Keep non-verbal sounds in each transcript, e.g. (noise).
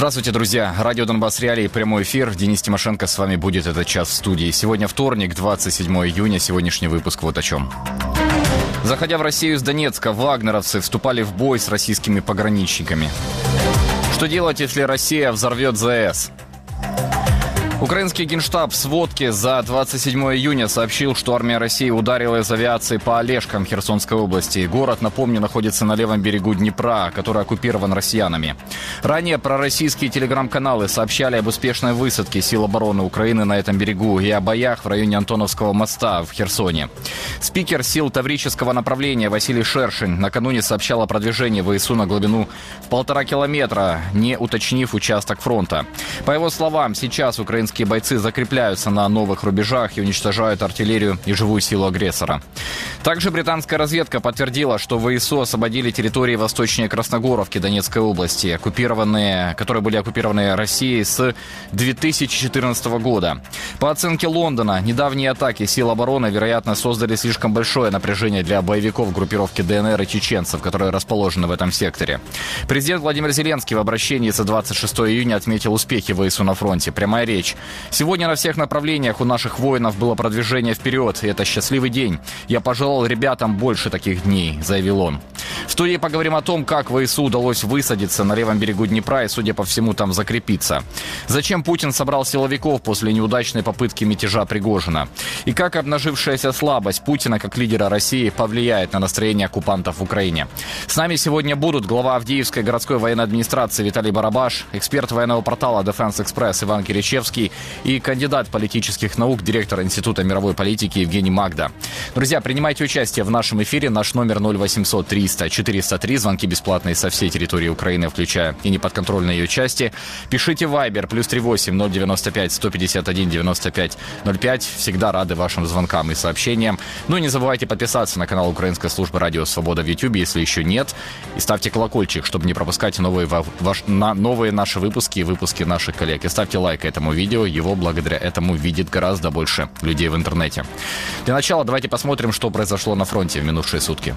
Здравствуйте, друзья. Радио Донбасс Реалии, прямой эфир. Денис Тимошенко с вами будет этот час в студии. Сегодня вторник, 27 июня. Сегодняшний выпуск вот о чем. Заходя в Россию из Донецка, вагнеровцы вступали в бой с российскими пограничниками. Что делать, если Россия взорвет ЗС? Украинский генштаб в сводке за 27 июня сообщил, что армия России ударила из авиации по Олежкам Херсонской области. Город, напомню, находится на левом берегу Днепра, который оккупирован россиянами. Ранее пророссийские телеграм-каналы сообщали об успешной высадке сил обороны Украины на этом берегу и о боях в районе Антоновского моста в Херсоне. Спикер сил Таврического направления Василий Шершин накануне сообщал о продвижении ВСУ на глубину в полтора километра, не уточнив участок фронта. По его словам, сейчас украинские украинские бойцы закрепляются на новых рубежах и уничтожают артиллерию и живую силу агрессора. Также британская разведка подтвердила, что ВСУ освободили территории восточнее Красногоровки Донецкой области, оккупированные, которые были оккупированы Россией с 2014 года. По оценке Лондона, недавние атаки сил обороны, вероятно, создали слишком большое напряжение для боевиков группировки ДНР и чеченцев, которые расположены в этом секторе. Президент Владимир Зеленский в обращении за 26 июня отметил успехи ВСУ на фронте. Прямая речь. Сегодня на всех направлениях у наших воинов было продвижение вперед, и это счастливый день. Я пожелал ребятам больше таких дней, заявил он. В студии поговорим о том, как ВСУ удалось высадиться на левом берегу Днепра и, судя по всему, там закрепиться. Зачем Путин собрал силовиков после неудачной попытки мятежа Пригожина? И как обнажившаяся слабость Путина как лидера России повлияет на настроение оккупантов в Украине? С нами сегодня будут глава Авдеевской городской военной администрации Виталий Барабаш, эксперт военного портала Defense Express Иван Киричевский и кандидат политических наук, директор Института мировой политики Евгений Магда. Друзья, принимайте участие в нашем эфире. Наш номер 0800 300 403. Звонки бесплатные со всей территории Украины, включая и неподконтрольные ее части. Пишите Viber плюс 38 095 151 95 05. Всегда рады вашим звонкам и сообщениям. Ну и не забывайте подписаться на канал Украинской службы Радио Свобода в YouTube, если еще нет. И ставьте колокольчик, чтобы не пропускать новые, ваш, на, новые наши выпуски и выпуски наших коллег. И ставьте лайк этому видео. Его благодаря этому видит гораздо больше людей в интернете. Для начала давайте посмотрим, что произошло на фронте в минувшие сутки.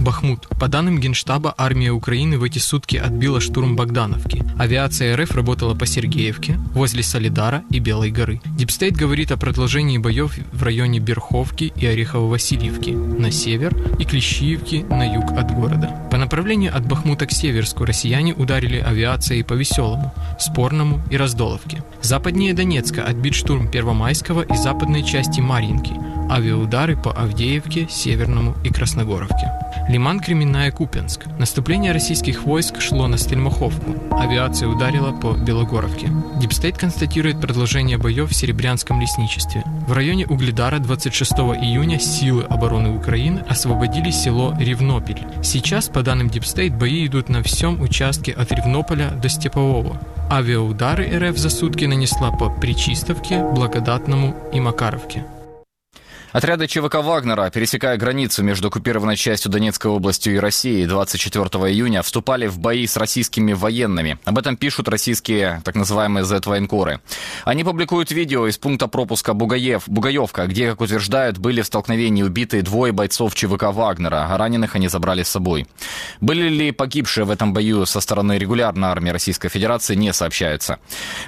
Бахмут. По данным Генштаба, армия Украины в эти сутки отбила штурм Богдановки. Авиация РФ работала по Сергеевке, возле Солидара и Белой горы. Дипстейт говорит о продолжении боев в районе Берховки и Орехово-Васильевки на север и Клещиевки на юг от города. По направлению от Бахмута к Северску россияне ударили авиацией по Веселому, Спорному и Раздоловке. Западнее Донецка отбит штурм Первомайского и западной части Марьинки, авиаудары по Авдеевке, Северному и Красногоровке. Лиман Кременная Купянск. Наступление российских войск шло на Стельмаховку. Авиация ударила по Белогоровке. Дипстейт констатирует продолжение боев в Серебрянском лесничестве. В районе Угледара 26 июня силы обороны Украины освободили село Ревнопель. Сейчас, по данным Дипстейт, бои идут на всем участке от Ревнополя до Степового. Авиаудары РФ за сутки нанесла по Причистовке, Благодатному и Макаровке. Отряды ЧВК «Вагнера», пересекая границу между оккупированной частью Донецкой областью и Россией 24 июня, вступали в бои с российскими военными. Об этом пишут российские так называемые Z-военкоры. Они публикуют видео из пункта пропуска Бугаев, Бугаевка, где, как утверждают, были в столкновении убиты двое бойцов ЧВК «Вагнера», а раненых они забрали с собой. Были ли погибшие в этом бою со стороны регулярной армии Российской Федерации, не сообщаются.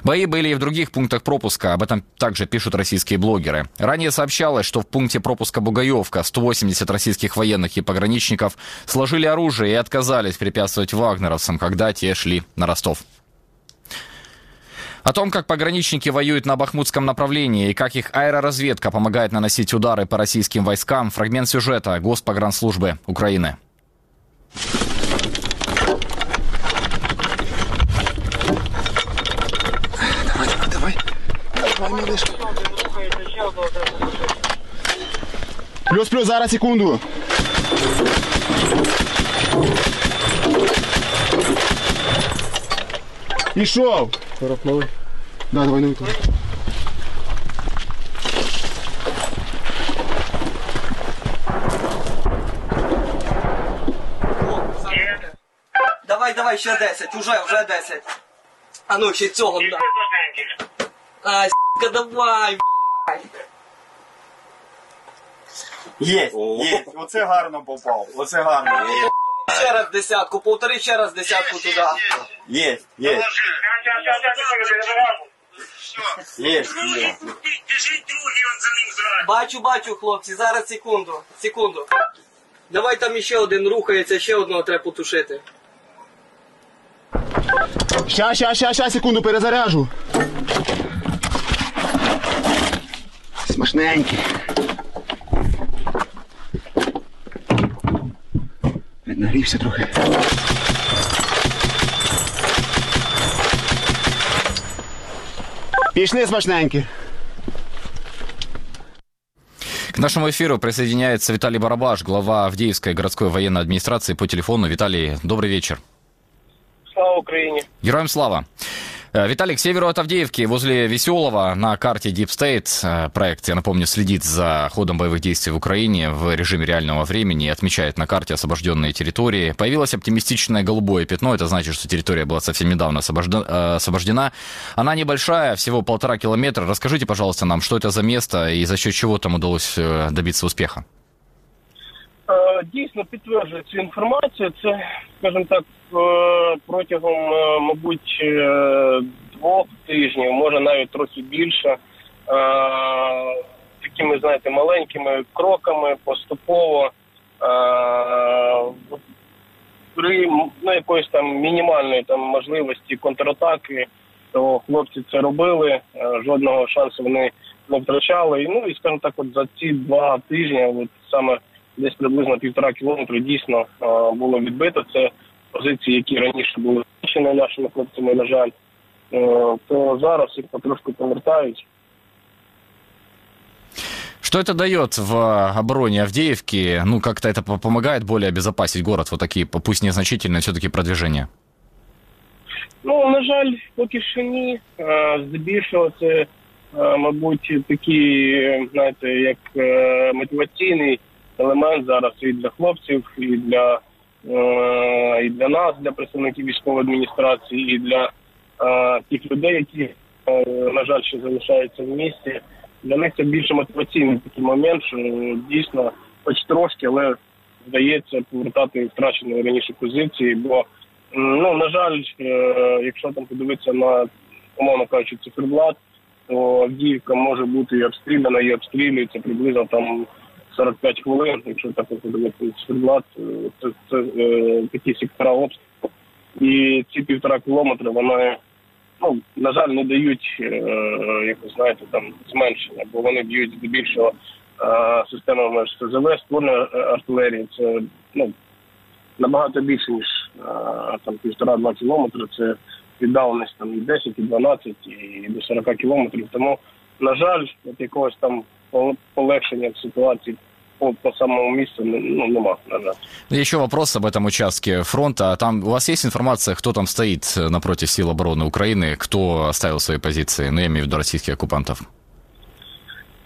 Бои были и в других пунктах пропуска, об этом также пишут российские блогеры. Ранее сообщалось, что в пункте пропуска Бугаевка 180 российских военных и пограничников сложили оружие и отказались препятствовать вагнеровцам, когда те шли на Ростов. О том, как пограничники воюют на Бахмутском направлении и как их аэроразведка помогает наносить удары по российским войскам, фрагмент сюжета Госпогранслужбы Украины. Давай, давай, давай. Давай, малышка. Плюс, плюс, зараз, секунду. Пішов. Порохнули. Да, давай новий. Давай, давай, ще 10, уже, вже 10. А ну, ще цього. на. А, с**ка, давай, блядь. Є, є. Оце гарно попав. Оце гарно. Ще раз десятку, повтори ще раз десятку туди. Є, є. Є, є. Бачу, бачу, хлопці, зараз секунду, секунду. Давай там іще один рухається, ще одного треба потушити. Ща, ща, ща, ща, секунду, перезаряжу. Смачненький. Нагрівся трохи. Пішли смачненькі. К нашему эфиру присоединяется Виталий Барабаш, глава Авдеевской городской военной администрации по телефону. Виталий, добрый вечер. Слава Україні! Героям слава. Э, Виталий, к северу от Авдеевки, возле Веселого, на карте Deep State, э, проект, я напомню, следит за ходом боевых действий в Украине в режиме реального времени и отмечает на карте освобожденные территории. Появилось оптимистичное голубое пятно, это значит, что территория была совсем недавно освобождена. освобождена. Она небольшая, всего полтора километра. Расскажите, пожалуйста, нам, что это за место и за счет чего там удалось э, добиться успеха? Е, Дійсно підтверджує цю інформацію. Це, скажімо так, е, протягом, е, мабуть, двох тижнів, може навіть трохи більше, такими, знаєте, маленькими кроками поступово. При ну, якоїсь там мінімальної там можливості контратаки, то хлопці це робили. Жодного шансу вони не втрачали. Ну і скажімо так, от за ці два тижні, от саме десь приблизно півтора кілометри дійсно е, було відбито. Це позиції, які раніше були знищені нашими хлопцями, на жаль. Е, То зараз їх потрошку повертають. Что это дает в обороне Авдеевки? Ну, как-то это по- помогает более обезопасить город, вот такие, пусть незначительные, все-таки продвижения? Ну, на жаль, поки що ні. Е, Здебільшого це, е, мабуть, такий, знаєте, як е, мотиваційний елемент зараз і для хлопців, і для, е, і для нас, для представників військової адміністрації, і для е, тих людей, які, е, на жаль, ще залишаються в місті. Для них це більше мотиваційний такий момент, що дійсно, хоч трошки, але вдається повертати втрачені раніше позиції, бо Ну, на жаль, якщо там подивитися на, умовно кажучи, циферблат, то Авдіївка може бути і обстріляна, і обстрілюється приблизно там 45 хвилин. Якщо так подивитися е, це, це е, такі сектора обстрілу. І ці півтора кілометри вони, ну, на жаль, не дають, е, як ви знаєте, там зменшення, бо вони б'ють здебільшого е, системами СЗВ, ствольної е, артилерії. Це ну, набагато більше, ніж е, там півтора-два кілометри. Це віддаленість там і 10, і 12, і до 40 кілометрів. Тому, на жаль, от якогось там полегшення в ситуації по, по самому місцю ну, нема, на жаль. Еще вопрос об этом участке фронта. Там у вас есть информация, кто там стоит напротив сил обороны Украины, кто оставил свои позиции? Ну, я имею в виду российских оккупантов.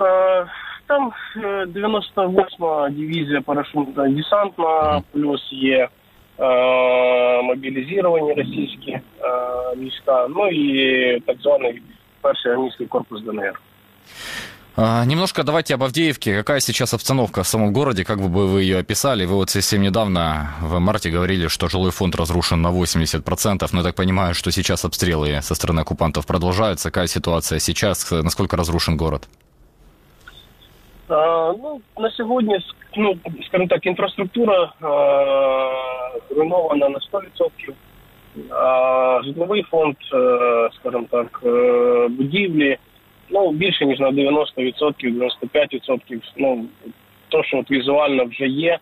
Е, Там е, 98-ма дивізія парашютна десантна, плюс є е, мобілізовані російські е, війська, ну і так званий перший армійський корпус ДНР. А, Немножко давайте об Авдеевке. Какая сейчас обстановка в самом городе? Как бы вы ее описали? Вы вот совсем недавно в марте говорили, что жилой фонд разрушен на 80%, но я так понимаю, что сейчас обстрелы со стороны оккупантов продолжаются. Какая ситуация сейчас? Насколько разрушен город? Е, Ну, на сьогодні, с- ну, скажімо так, інфраструктура е, зруйнована на 100%. А житловий фонд, е, скажімо так, е, будівлі, ну, більше, ніж на 90%, 95%. Ну, то, що от візуально вже є.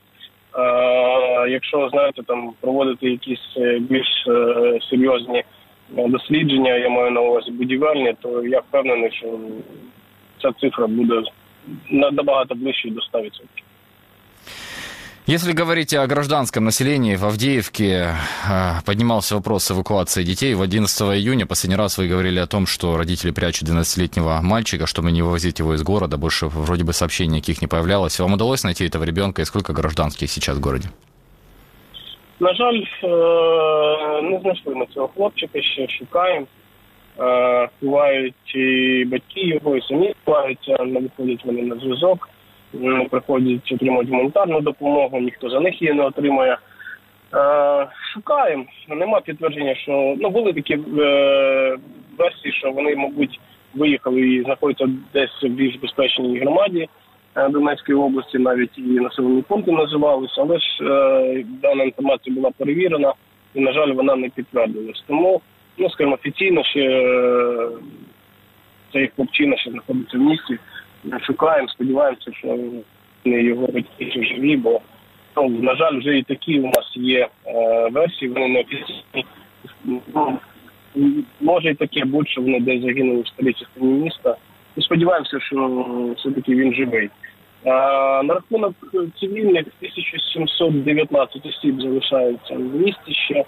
Е, якщо, знаєте, там проводити якісь е, більш е, серйозні е, дослідження, я маю на увазі будівельні, то я впевнений, що ця цифра буде набагато ближче до 100%. Если говорить о гражданском населении, в Авдеевке э, поднимался вопрос эвакуации детей. В 11 июня последний раз вы говорили о том, что родители прячут 12-летнего мальчика, чтобы не вывозить его из города. Больше вроде бы сообщений никаких не появлялось. Вам удалось найти этого ребенка и сколько гражданских сейчас в городе? На жаль, е, не знайшли ми цього хлопчика, ще шукаємо. Е, Бувають і батьки його, і самі ховаються, не виходять вони на зв'язок, не Приходять отримують гуманітарну допомогу, ніхто за них її не отримує. Е, шукаємо. Нема підтвердження, що ну були такі е, версії, що вони, мабуть, виїхали і знаходяться десь в більш безпечній громаді е, Донецької області, навіть і населені пункти називалися, але ж е, дана інформація була перевірена і, на жаль, вона не підтвердилась. Тому, ну скажімо, офіційно ще е, цей хлопчина ще знаходиться в місті. Шукаємо, сподіваємося, що вони його батьки живі, бо ну, на жаль, вже і такі у нас є е, версії, вони не офіційні. Ну, може і таке бути, що вони десь загинули в старій міста. Ми сподіваємося, що все-таки він живий. А, на рахунок цивільних 1719 осіб залишаються в місті ще.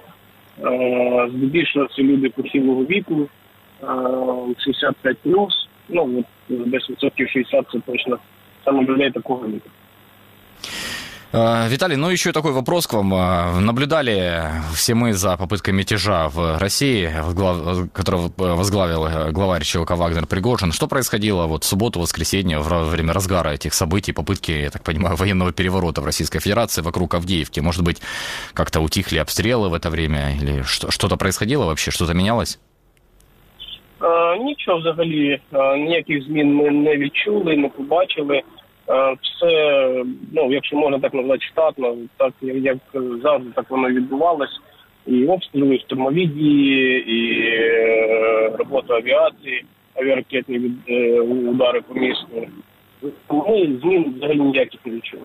А, здебільшого це люди похилого віку, а, 65 плюс. Ну, от десь відсотків 60 це точно саме людей такого віку. Э, Виталий, ну еще такой вопрос к вам. Э, Наблюдали все мы за попыткой мятежа в России, возглав- которого возглавил э, главарь ЧВК Вагнер Пригожин. Что происходило вот в субботу, воскресенье, во время разгара этих событий, попытки, я так понимаю, военного (laughs) переворота в Российской Федерации вокруг Авдеевки? Может быть, как-то утихли обстрелы в это время? Или что- что-то происходило вообще? Что-то менялось? Е, Нічого взагалі, е, ніяких змін ми не відчули, не побачили. Е, Все, ну якщо можна так назвати, штатно, так як завжди так воно відбувалось. І обстріли, і штурмові дії, і робота авіації, авіаракетні від- удари по місту. Ми змін взагалі ніяких не відчули.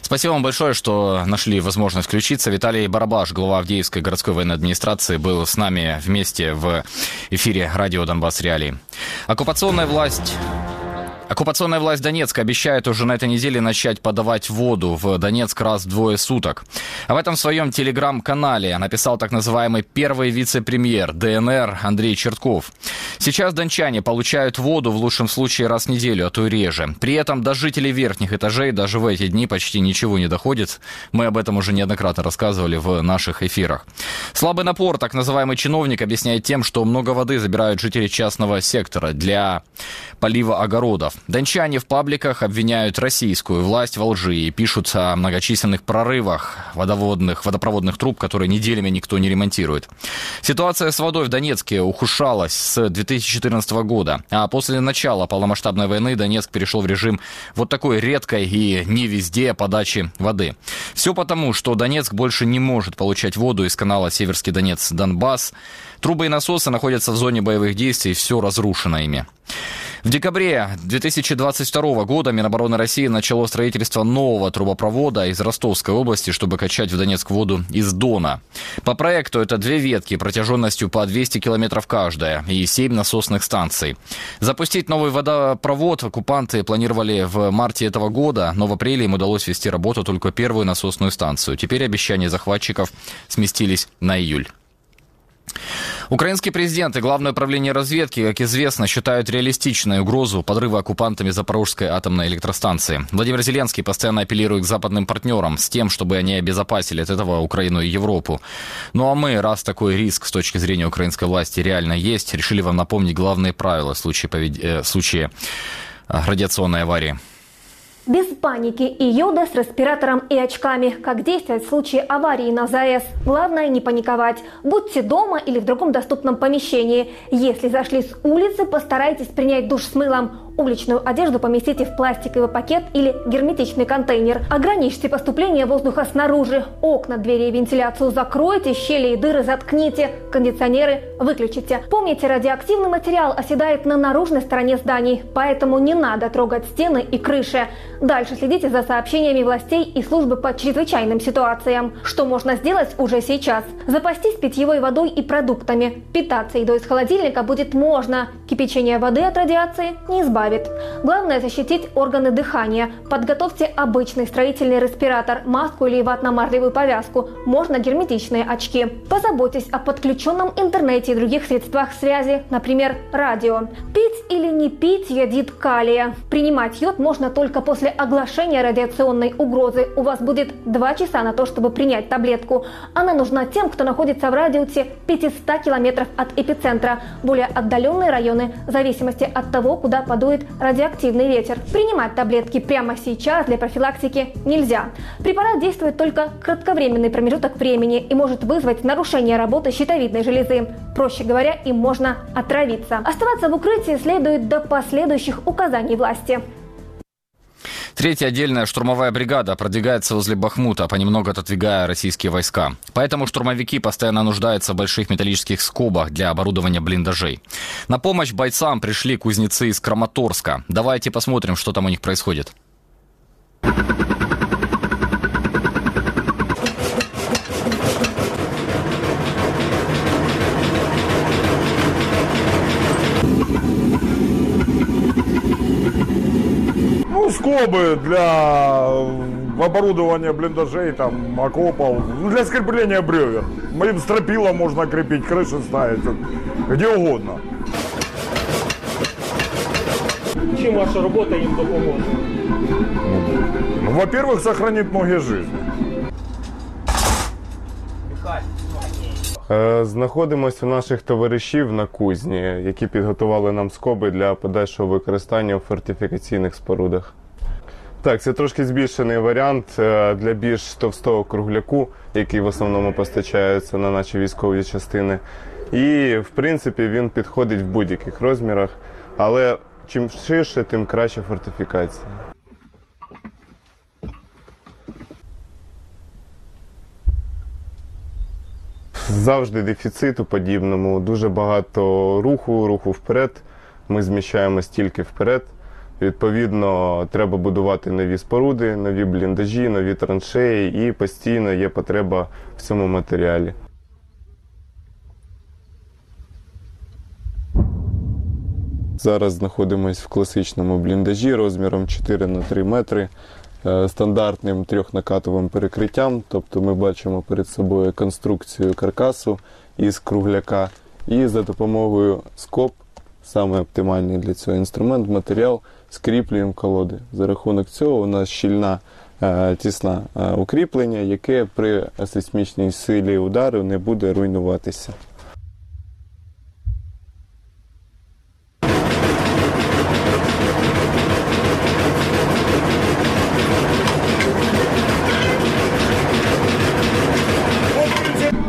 Спасибо вам большое, что нашли возможность включиться. Виталий Барабаш, глава Авдеевской городской военной администрации, был с нами вместе в эфире радио «Донбасс Реалии». Оккупационная власть Оккупационная власть Донецка обещает уже на этой неделе начать подавать воду в Донецк раз в двое суток. Об этом в своем телеграм-канале написал так называемый первый вице-премьер ДНР Андрей Чертков. Сейчас дончане получают воду в лучшем случае раз в неделю, а то и реже. При этом до жителей верхних этажей даже в эти дни почти ничего не доходит. Мы об этом уже неоднократно рассказывали в наших эфирах. Слабый напор, так называемый чиновник, объясняет тем, что много воды забирают жители частного сектора для полива огородов. Дончане в пабликах обвиняют российскую власть во лжи и пишут о многочисленных прорывах водоводных, водопроводных труб, которые неделями никто не ремонтирует. Ситуация с водой в Донецке ухудшалась с 2014 года, а после начала полномасштабной войны Донецк перешел в режим вот такой редкой и не везде подачи воды. Все потому, что Донецк больше не может получать воду из канала Северский Донец-Донбасс. Трубы и насосы находятся в зоне боевых действий, все разрушено ими. В декабре 2022 года Минобороны России начало строительство нового трубопровода из Ростовской области, чтобы качать в Донецк воду из Дона. По проекту это две ветки протяженностью по 200 километров каждая и 7 насосных станций. Запустить новый водопровод оккупанты планировали в марте этого года, но в апреле им удалось вести работу только первую насосную станцию. Теперь обещания захватчиков сместились на июль. Украинский президент и Главное управление разведки, как известно, считают реалистичной угрозу подрыва оккупантами Запорожской атомной электростанции. Владимир Зеленский постоянно апеллирует к западным партнерам с тем, чтобы они обезопасили от этого Украину и Европу. Ну а мы, раз такой риск с точки зрения украинской власти реально есть, решили вам напомнить главные правила в случае, повед... э, в случае э, радиационной аварии. Без паники и йода с респиратором и очками. Как действовать в случае аварии на ЗАЭС? Главное не паниковать. Будьте дома или в другом доступном помещении. Если зашли с улицы, постарайтесь принять душ с мылом. Уличную одежду поместите в пластиковый пакет или герметичный контейнер. Ограничьте поступление воздуха снаружи. Окна, двери и вентиляцию закройте, щели и дыры заткните. Кондиционеры выключите. Помните, радиоактивный материал оседает на наружной стороне зданий, поэтому не надо трогать стены и крыши. Дальше следите за сообщениями властей и службы по чрезвычайным ситуациям. Что можно сделать уже сейчас? Запастись питьевой водой и продуктами. Питаться едой из холодильника будет можно. Кипячение воды от радиации не избавит. Главное защитить органы дыхания. Подготовьте обычный строительный респиратор, маску или ватно-марлевую повязку. Можно герметичные очки. Позаботьтесь о подключенном интернете и других средствах связи, например, радио. Пить или не пить йодит калия. Принимать йод можно только после оглашения радиационной угрозы. У вас будет 2 часа на то, чтобы принять таблетку. Она нужна тем, кто находится в радиусе 500 километров от эпицентра. Более отдаленные районы, в зависимости от того, куда подует дует радиоактивный ветер. Принимать таблетки прямо сейчас для профилактики нельзя. Препарат действует только кратковременный промежуток времени и может вызвать нарушение работы щитовидной железы. Проще говоря, им можно отравиться. Оставаться в укрытии следует до последующих указаний власти. Третья отдельная штурмовая бригада продвигается возле Бахмута, понемногу отодвигая российские войска. Поэтому штурмовики постоянно нуждаются в больших металлических скобах для оборудования блиндажей. На помощь бойцам пришли кузнецы из Краматорска. Давайте посмотрим, что там у них происходит. скобы для оборудования блиндажей, там, окопов, ну, для скрепления бревен. Моим стропилом можно крепить, крыши ставить, где угодно. Чим ваша робота їм допоможе? Ну, Во-первых, сохранит многие жизни. Е, Знаходимося у наших товаришів на кузні, які підготували нам скоби для подальшого використання у фортифікаційних спорудах. Так, це трошки збільшений варіант е, для більш товстого кругляку, який в основному постачається на наші військові частини. І, в принципі, він підходить в будь-яких розмірах, але чим ширше, тим краще фортифікація. Завжди дефіцит у подібному, дуже багато руху, руху вперед. Ми зміщаємось тільки вперед. Відповідно, треба будувати нові споруди, нові бліндажі, нові траншеї, і постійно є потреба в цьому матеріалі. Зараз знаходимося в класичному бліндажі розміром 4 на 3 метри е, стандартним трьохнакатовим перекриттям. Тобто ми бачимо перед собою конструкцію каркасу із кругляка. І за допомогою скоб, саме оптимальний для цього інструмент, матеріал, скріплюємо колоди. За рахунок цього у нас щільна е, тісна е, укріплення, яке при сейсмічній силі удару не буде руйнуватися.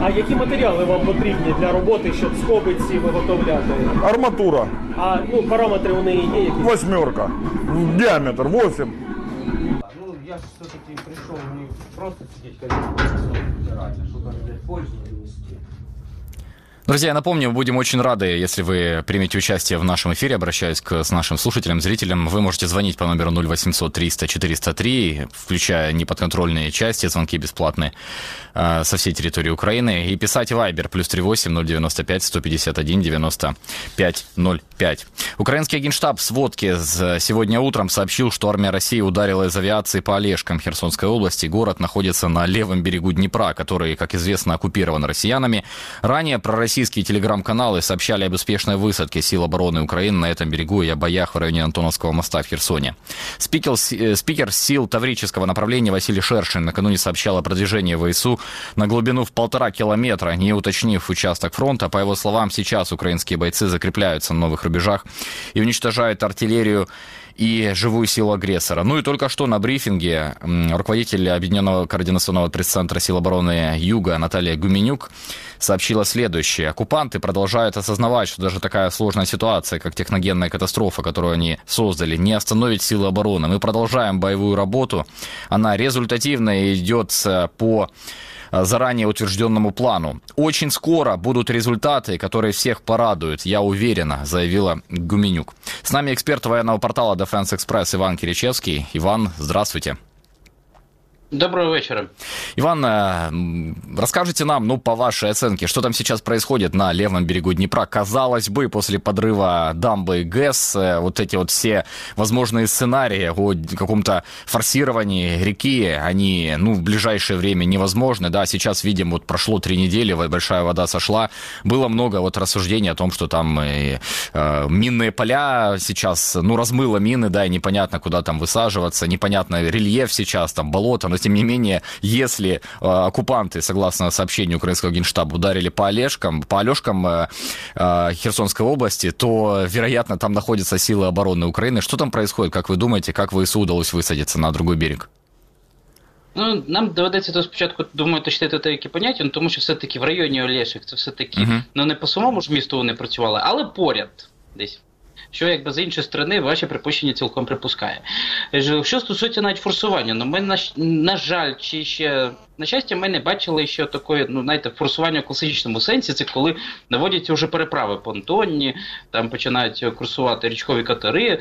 А які матеріали вам потрібні для роботи, щоб скоби ці виготовляти? Арматура, А ну параметри у неї є якісь? восьмерка, Діаметр 8. Ну, я ж все-таки прийшов, не просто сидіти, а що там для пользу принести. Друзья, я напомню, будем очень рады, если вы примете участие в нашем эфире. Обращаюсь к с нашим слушателям, зрителям. Вы можете звонить по номеру 0800 300 403, включая неподконтрольные части, звонки бесплатные э, со всей территории Украины. И писать Viber плюс 38 095 151 95 05. Украинский генштаб в сводке с- сегодня утром сообщил, что армия России ударила из авиации по Олежкам Херсонской области. Город находится на левом берегу Днепра, который, как известно, оккупирован россиянами. Ранее пророссийские телеграм-каналы сообщали об успешной высадке сил обороны Украины на этом берегу и о боях в районе Антоновского моста в Херсоне. Спикер, э, спикер сил Таврического направления Василий Шершин накануне сообщал о продвижении ВСУ на глубину в полтора километра, не уточнив участок фронта. По его словам, сейчас украинские бойцы закрепляются на новых рубежах и уничтожают артиллерию и живую силу агрессора. Ну и только что на брифинге руководитель Объединенного координационного пресс-центра сил обороны Юга Наталья Гуменюк сообщила следующее. Оккупанты продолжают осознавать, что даже такая сложная ситуация, как техногенная катастрофа, которую они создали, не остановит силы обороны. Мы продолжаем боевую работу. Она результативная и идет по э, заранее утвержденному плану. Очень скоро будут результаты, которые всех порадуют, я уверена, заявила Гуменюк. С нами эксперт военного портала Defense Express Иван Киричевский. Иван, здравствуйте. Доброго вечера. Иван, э, расскажите нам, ну, по вашей оценке, что там сейчас происходит на левом берегу Днепра? Казалось бы, после подрыва дамбы ГЭС, э, вот эти вот все возможные сценарии о каком-то форсировании реки, они, ну, в ближайшее время невозможны, да, сейчас видим, вот прошло три недели, большая вода сошла, было много вот рассуждений о том, что там э, э, минные поля сейчас, ну, размыло мины, да, и непонятно, куда там высаживаться, непонятно рельеф сейчас, там болото, но тем не менее, если э, оккупанты, согласно сообщению украинского генштаба, ударили по Олежкам, по Алешкам э, э, Херсонской области, то, вероятно, там находятся силы обороны Украины. Что там происходит, как вы думаете, как ВСУ удалось высадиться на другой берег? Ну, нам доведеться то спочатку, думаю, уточнити деякі поняття, ну, тому що все-таки в районі Олешик це все-таки, uh -huh. ну не по самому ж місту вони працювали, але поряд десь Що якби з іншої сторони ваші припущення цілком припускає. Що стосується навіть форсування, ну ми на, на жаль, чи ще на щастя, ми не бачили ще такої, ну знаєте, форсування в класичному сенсі. Це коли наводяться вже переправи понтонні, там починають курсувати річкові катери,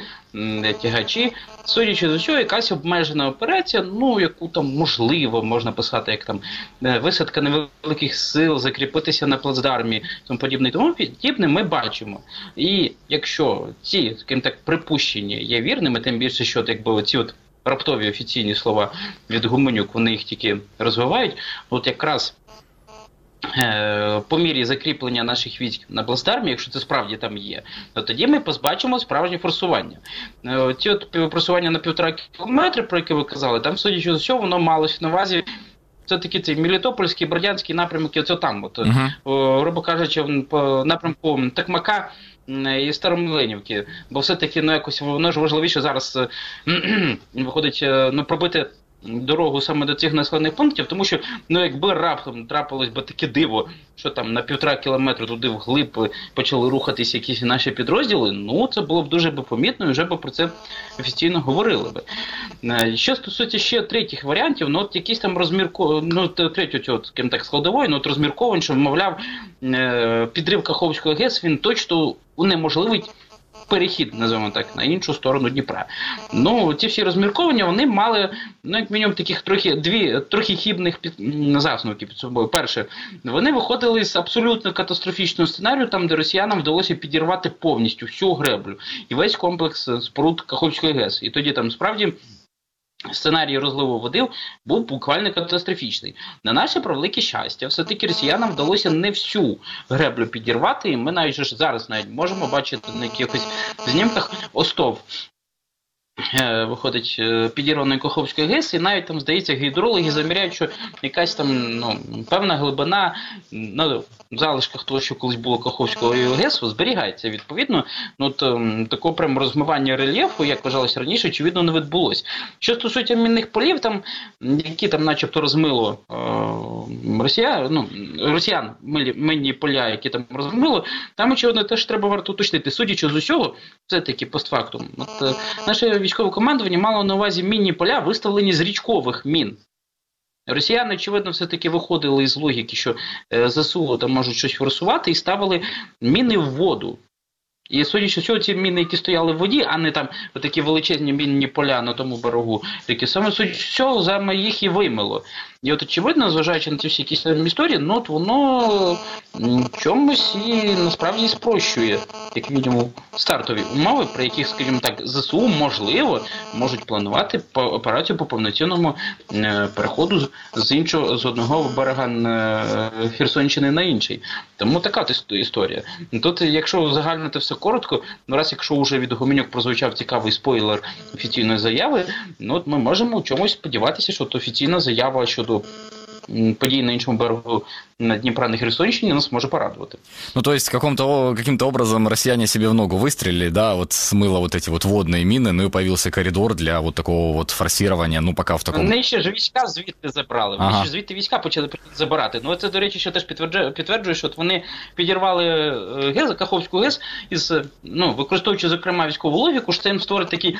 тягачі. Судячи з усього, якась обмежена операція, ну яку там можливо можна писати, як там е, висадка невеликих сил, закріпитися на плацдармі, тому подібне, тому подібне, ми бачимо. І якщо ці, скажімо так, припущення є вірними, тим більше, що якби оці от раптові офіційні слова від Гуменюк, вони їх тільки розвивають. От якраз е, по мірі закріплення наших військ на Бластармі, якщо це справді там є, то тоді ми позбачимо справжнє форсування. Е, ті от просування на півтора кілометри, про які ви казали, там, судячи з усього, воно малось на увазі. Це такі цей Мелітопольський, Бродянський напрямок, оце там. От, uh -huh. грубо кажучи, по напрямку Такмака і Старомиленівки, бо все-таки ну, якось воно ж важливіше зараз (clears throat) виходить ну, пробити дорогу саме до цих населених пунктів, тому що ну якби раптом трапилось би таке диво, що там на півтора кілометра туди вглиб почали рухатись якісь наші підрозділи, ну це було б дуже би помітно, і вже б про це офіційно говорили би. Е, що стосується ще третіх варіантів, ну от якісь там розмірко, ну третю цього так складової, ну от розмірковань, що мовляв е, підрив Каховського ГЕС він точно унеможливить перехід, називаємо так, на іншу сторону Дніпра. Ну, ці всі розмірковання вони мали, ну, як мінімум, таких трохи дві трохи хібних під засновки під собою. Перше, вони виходили з абсолютно катастрофічного сценарію, там де росіянам вдалося підірвати повністю всю греблю і весь комплекс споруд Каховської ГЕС. І тоді там справді. Сценарій розливу води був буквально катастрофічний. На наше превелике щастя, все-таки росіянам вдалося не всю греблю підірвати, і ми навіть ж зараз навіть можемо бачити на якихось знімках остов. Е, виходить е, підірваної Коховської ГЕС, і навіть там, здається, гідрологи заміряють, що якась там ну, певна глибина ну, в залишках того, що колись було Каховського ГЕСу, зберігається відповідно. Ну, то, ем, Такого прямо розмивання рельєфу, як вважалося раніше, очевидно, не відбулось. Що стосується мінних полів, там, які там начебто розмило е, росіян, ну, росіян мінні поля, які там розмило, там, очевидно, теж треба варто уточнити. Судячи з усього, це таки постфактум. От, е, наше військове командування мало на увазі мінні поля, виставлені з річкових мін. Росіяни, очевидно, все-таки виходили із логіки, що е, ЗСУ там можуть щось форсувати, і ставили міни в воду. І судячи з цього, ці міни, які стояли в воді, а не там такі величезні мінні поля на тому берегу, такі саме судячи з цього, саме їх і вимило. І от очевидно, зважаючи на ці всі якісь історії, ну от воно чомусь і насправді спрощує, як мінімум, стартові умови, при яких, скажімо так, ЗСУ можливо можуть планувати операцію по повноцінному е, переходу з іншого з одного берега е, Херсонщини на інший. Тому така історія. Тут, якщо загальнити все коротко, ну раз якщо вже від Гуменюк прозвучав цікавий спойлер офіційної заяви, ну от ми можемо у чомусь сподіватися, що офіційна заява щодо подій на іншому берегу на Днепра на Херсонщине нас может порадовать. Ну, то есть каким-то каким-то образом россияне себе в ногу выстрелили, да, вот смыло вот эти вот водные мины, ну и появился коридор для вот такого вот форсирования, ну пока в такому... Вони ще ж війська звідти забрали, вони ага. ще звідти війська почали забирати. Ну це, до речі, що теж підтверджує, підтверджує що от вони підірвали е, ГЕС, Каховську ГЕС, із, ну, використовуючи, зокрема, військову логіку, що це їм створить такий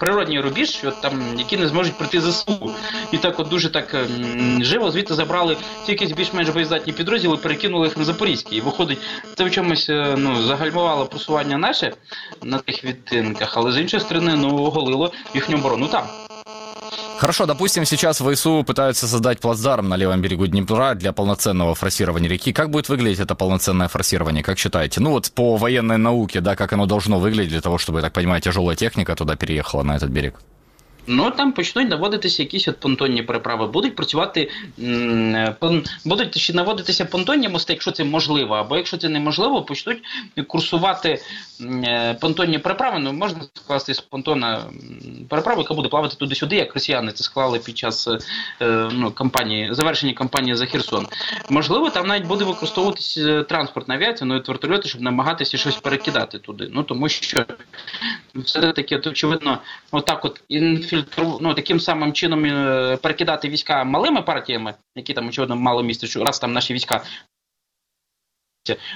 природній рубіж, що там, які не зможуть прийти ЗСУ. І так от дуже так живо звідти забрали тільки більш-менш боєздатні підрозділи, перекинули їх на Запорізький. І виходить, це в чомусь е, ну, загальмувало просування наше на тих відтинках, але з іншої сторони, ну, оголило їхню оборону там. Хорошо, допустим, сейчас ВСУ пытаются создать плацдарм на левом берегу Днепра для полноценного форсирования реки. Как будет выглядеть это полноценное форсирование, как считаете? Ну вот по военной науке, да, как оно должно выглядеть для того, чтобы, я так понимаю, тяжелая техника туда переехала на этот берег? Ну там почнуть наводитися якісь от понтонні переправи. Будуть працювати будуть ще наводитися понтонні мости, якщо це можливо, або якщо це неможливо, почнуть курсувати е, понтонні переправи. Ну можна скласти з понтона переправу, яка буде плавати туди-сюди, як росіяни це склали під час е, ну, кампанії завершення кампанії за Херсон. Можливо, там навіть буде використовуватися е, транспортна авіація, ну і вертольоти, щоб намагатися щось перекидати туди. Ну тому що все таки очевидно, отак, от інфільтру, ну таким самим чином е, перекидати війська малими партіями, які там очевидно мало місце, що раз там наші війська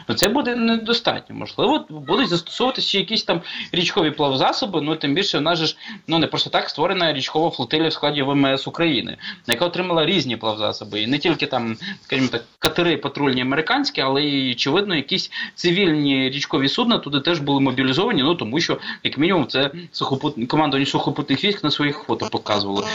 Ну, це буде недостатньо. Можливо, будуть застосовуватися ще якісь там річкові плавзасоби, ну тим більше в нас ж ну не просто так створена річкова флотилія в складі ВМС України, яка отримала різні плавзасоби. І не тільки там, скажімо так, катери патрульні американські, але й очевидно, якісь цивільні річкові судна туди теж були мобілізовані. Ну тому що, як мінімум, це сухопут... командування сухопутних військ на своїх фото показувало.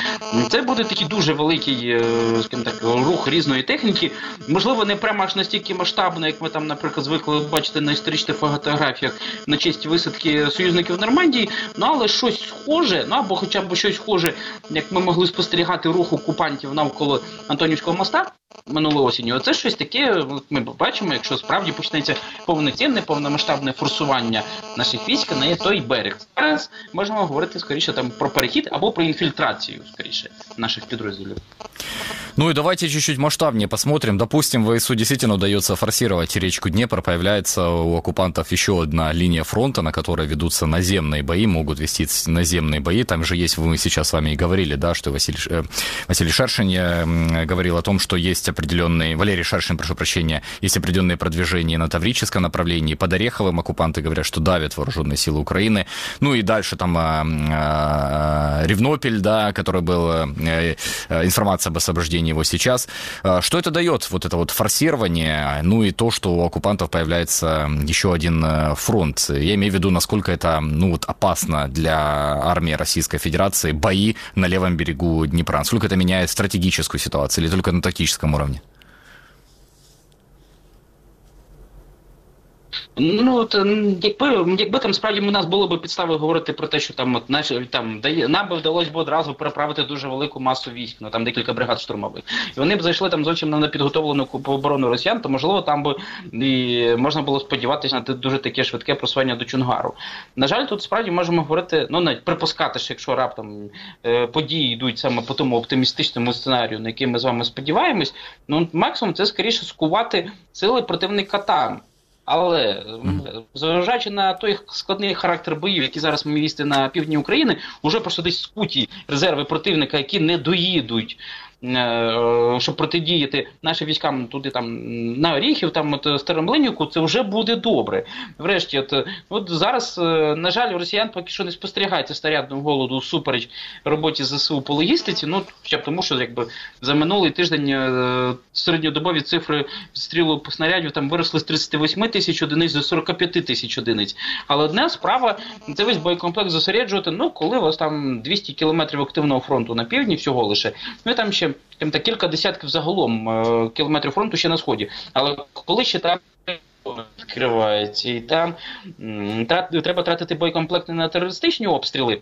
Це буде такий дуже великий, е, скажімо так, рух різної техніки. Можливо, не прямо аж настільки масштабно, як ми там наприклад, звикли бачити на історичних фотографіях на честь висадки союзників Нормандії, ну але щось схоже, ну або хоча б щось схоже, як ми могли спостерігати рух окупантів навколо Антонівського моста минулої осінні. Оце щось таке. Ми бачимо, якщо справді почнеться повноцінне, повномасштабне форсування наших військ на той берег. Зараз можемо говорити скоріше там про перехід або про інфільтрацію, скоріше наших підрозділів. Ну и давайте чуть-чуть масштабнее посмотрим. Допустим, ВСУ действительно удается форсировать речку Днепр, появляется у оккупантов еще одна линия фронта, на которой ведутся наземные бои, могут вести наземные бои. Там же есть, мы сейчас с вами и говорили, да, что Василий, э, Василий Шершин говорил о том, что есть определенные, Валерий Шершин, прошу прощения, есть определенные продвижения на Таврическом направлении. Под Ореховым оккупанты говорят, что давят вооруженные силы Украины. Ну и дальше там э, э, Ревнопель, да, который был э, э, информация об освобождении его сейчас. Что это дает, вот это вот форсирование, ну и то, что у оккупантов появляется еще один э, фронт? Я имею в виду, насколько это ну, вот опасно для армии Российской Федерации бои на левом берегу Днепра. Насколько это меняет стратегическую ситуацию или только на тактическом уровне? Ну от, якби якби там справді у нас було б підстави говорити про те, що там от наші там нам би вдалося б одразу переправити дуже велику масу військ, ну там декілька бригад штурмових, і вони б зайшли там зовсім на непідготовлену оборону росіян, то можливо там би і можна було сподіватися на дуже таке швидке просування до Чунгару. На жаль, тут справді можемо говорити, ну навіть припускати, що якщо раптом е, події йдуть саме по тому оптимістичному сценарію, на який ми з вами сподіваємось, ну максимум це скоріше скувати сили противника там. Але зважаючи на той складний характер боїв, які зараз ми вісти на півдні України, вже просто десь скуті резерви противника, які не доїдуть щоб протидіяти нашим військам туди там на Оріхів, там от Старомлинівку, це вже буде добре. Врешті, от от зараз, е, на жаль, росіян поки що не спостерігається старядного голоду супереч роботі ЗСУ по логістиці. Ну хоча тому, що якби за минулий тиждень е, середньодобові цифри стрілу по снарядів там виросли з 38 тисяч одиниць до 45 тисяч одиниць. Але одна справа це весь боєкомплект зосереджувати. Ну коли у вас там 200 кілометрів активного фронту на півдні, всього лише ну там ще так, кілька десятків загалом е, кілометрів фронту ще на сході. Але коли ще там відкривається і там треба тратити боєкомплекти на терористичні обстріли.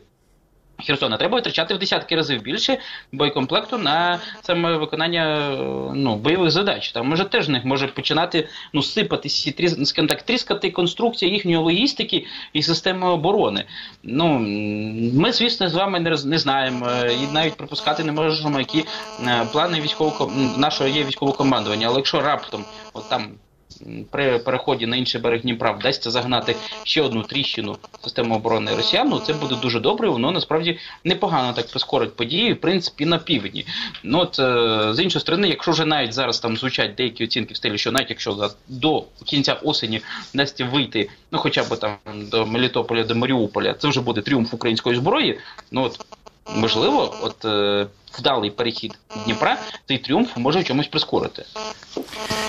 Херсона треба витрачати в десятки разів більше боєкомплекту на саме виконання ну, бойових задач. Там може теж них може починати ну, сипатися скажімо так, тріскати конструкція їхньої логістики і системи оборони. Ну ми, звісно, з вами не не знаємо і навіть припускати не можемо, які е, плани військового нашого є військового командування. Але якщо раптом от там при переході на інший берег Дніпра вдасться загнати ще одну тріщину системи оборони росіян, ну це буде дуже добре. Воно насправді непогано так прискорить події, в принципі, на півдні. Ну от е, з іншої сторони, якщо вже навіть зараз там звучать деякі оцінки в стилі, що навіть якщо за до кінця осені вдасться вийти, ну хоча б там до Мелітополя, до Маріуполя, це вже буде тріумф української зброї. Ну от можливо, от е, вдалий перехід Дніпра, цей тріумф може в чомусь прискорити.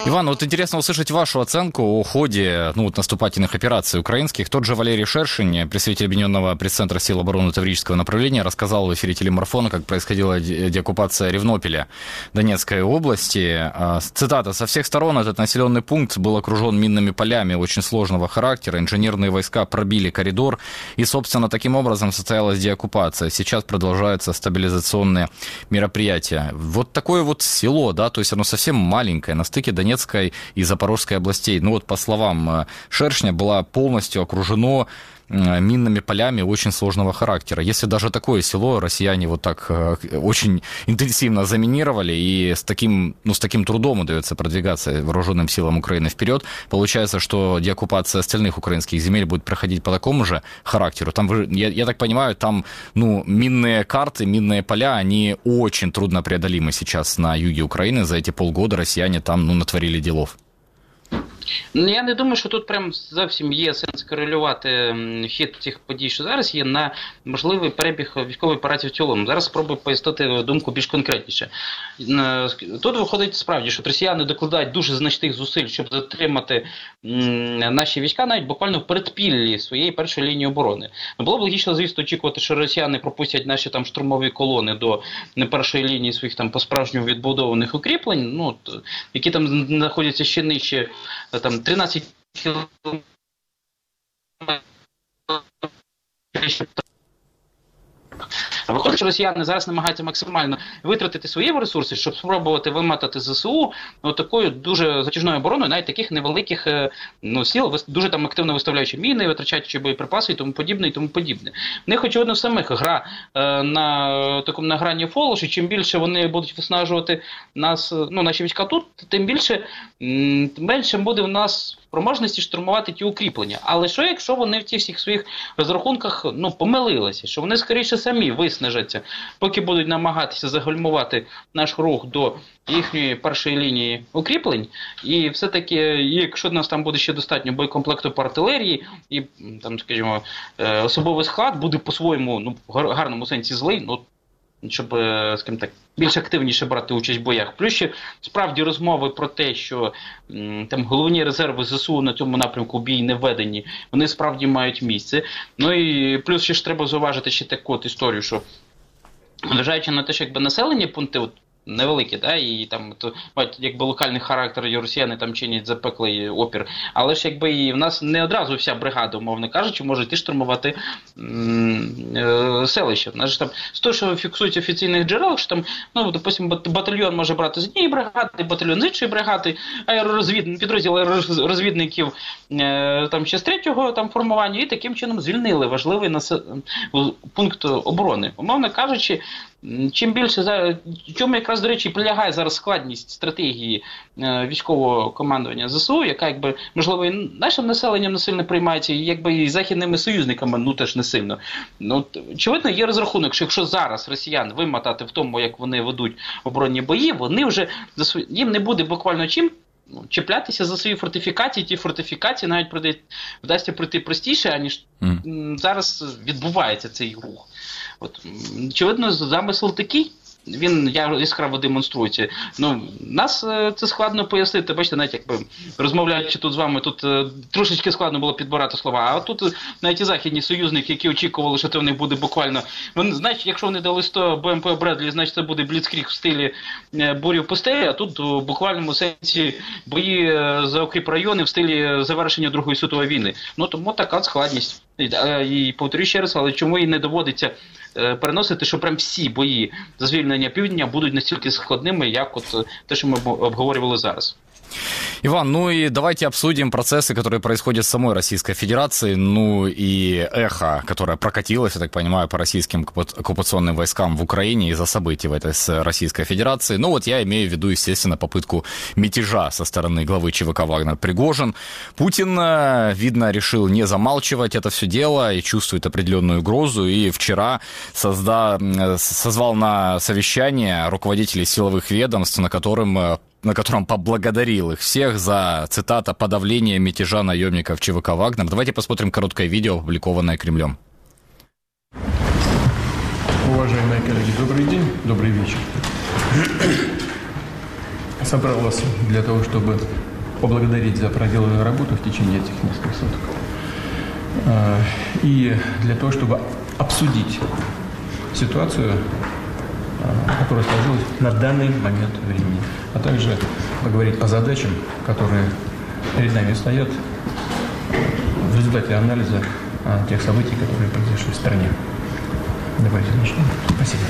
Иван, вот интересно услышать вашу оценку о ходе ну, вот, наступательных операций украинских. Тот же Валерий Шершин, представитель Объединенного пресс-центра сил обороны Таврического направления, рассказал в эфире телемарафона, как происходила деоккупация Ревнополя Донецкой области. А, цитата. «Со всех сторон этот населенный пункт был окружен минными полями очень сложного характера. Инженерные войска пробили коридор, и, собственно, таким образом состоялась деоккупация. Сейчас продолжаются стабилизационные мероприятия». Вот такое вот село, да, то есть оно совсем маленькое, на стыке Донецкой и Запорожской областей. Ну вот, по словам э, Шершня, было полностью окружено э, минными полями очень сложного характера. Если даже такое село россияне вот так э, очень интенсивно заминировали и с таким, ну, с таким трудом удается продвигаться вооруженным силам Украины вперед, получается, что деоккупация остальных украинских земель будет проходить по такому же характеру. Там, я, я так понимаю, там ну, минные карты, минные поля, они очень трудно преодолимы сейчас на юге Украины. За эти полгода россияне там ну, натворили делов. Ну, я не думаю, що тут прям зовсім є сенс корелювати хід тих подій, що зараз є на можливий перебіг військової операції в цілому. Зараз спробую пояснити думку більш конкретніше. Тут виходить справді, що росіяни докладають дуже значних зусиль, щоб затримати наші війська, навіть буквально в передпіллі своєї першої лінії оборони. Ну, було б логічно, звісно, очікувати, що росіяни пропустять наші там штурмові колони до першої лінії своїх там по справжньому відбудованих укріплень, ну які там знаходяться ще нижче там 13 кілометрів. Виходить, що росіяни зараз намагаються максимально витратити свої ресурси, щоб спробувати вимотати ЗСУ ну, такою дуже затяжною обороною, навіть таких невеликих е, ну, сіл, дуже там активно виставляючи міни, витрачаючи боєприпаси і тому подібне, і тому подібне. В них, очевидно, самих гра е, на такому на грані фолошу, чим більше вони будуть виснажувати нас, ну, наші війська тут, тим більше менше буде в нас спроможності штурмувати ті укріплення. Але що, якщо вони в тих всіх своїх розрахунках ну, помилилися, що вони скоріше самі виснажаться, поки будуть намагатися загальмувати наш рух до їхньої першої лінії укріплень, і все-таки, якщо нас там буде ще достатньо боєкомплекту по артилерії, і там, скажімо, е, особовий склад буде по-своєму ну, в гарному сенсі злий, ну щоб, е, скажімо так, більш активніше брати участь в боях. Плюс ще справді розмови про те, що там головні резерви ЗСУ на цьому напрямку бій не введені, вони справді мають місце. Ну і плюс ще ж треба зауважити ще таку от історію, що. Зважаючи на те, що якби населення пункти, от невеликі, да, і там то мають якби локальний характер, і росіяни там чинять запеклий опір. Але ж якби і в нас не одразу вся бригада, умовно кажучи, може йти штурмувати е, селище. У нас ж там з того, що фіксують офіційних джерел, що там, ну, допустимо, батальйон може брати з однієї бригади, батальйон з іншої бригади, аеророзвід... підрозділ розвідників е, там ще з третього там формування, і таким чином звільнили важливий нас... пункт оборони. Умовно кажучи, чим більше чому якраз до речі полягає зараз складність стратегії е, військового командування ЗСУ, яка якби можливо і нашим населенням не сильно приймається, і якби і західними союзниками ну теж не сильно. Ну очевидно, є розрахунок, що якщо зараз росіян вимотати в тому, як вони ведуть оборонні бої, вони вже за їм не буде буквально чим. Ну, чіплятися за свої фортифікації, ті фортифікації навіть продають, вдасться пройти простіше, аніж mm. зараз відбувається цей рух. От, Очевидно, замисел такий. Він яскраво демонструється. Ну, Нас е, це складно пояснити. Бачите, навіть якби розмовляючи тут з вами, тут е, трошечки складно було підбирати слова. А тут е, навіть і західні союзники, які очікували, що це в них буде буквально. Вони, значить, якщо вони дали 100 БМП Бредлі, значить це буде бліцкріг в стилі бурів пустелі, а тут у буквальному сенсі бої за окріп райони в стилі завершення Другої світової війни. Ну тому така складність. І повторюю ще раз, але чому і не доводиться переносити, що прям всі бої за звільнення півдня будуть настільки складними, як от те, що ми обговорювали зараз. Иван, ну и давайте обсудим процессы, которые происходят в самой Российской Федерации, ну и эхо, которое прокатилось, я так понимаю, по российским оккупационным войскам в Украине из-за событий в этой Российской Федерации. Ну вот я имею в виду, естественно, попытку мятежа со стороны главы ЧВК Вагнер Пригожин. Путин, э, видно, решил не замалчивать это все дело и чувствует определенную угрозу. И вчера созда... созвал на совещание руководителей силовых ведомств, на котором э, на котором поблагодарил их всех за, цитата, подавление мятежа наемников ЧВК «Вагнер». Давайте посмотрим короткое видео, опубликованное Кремлем. Уважаемые коллеги, добрый день, добрый вечер. собралась для того, чтобы поблагодарить за проделанную работу в течение этих нескольких суток. Э, и для того, чтобы обсудить ситуацию, которая сложилась на данный момент времени, а также поговорить по задачам, которые перед нами стоят в результате анализа тех событий, которые произошли в стране. Давайте начнем. Спасибо.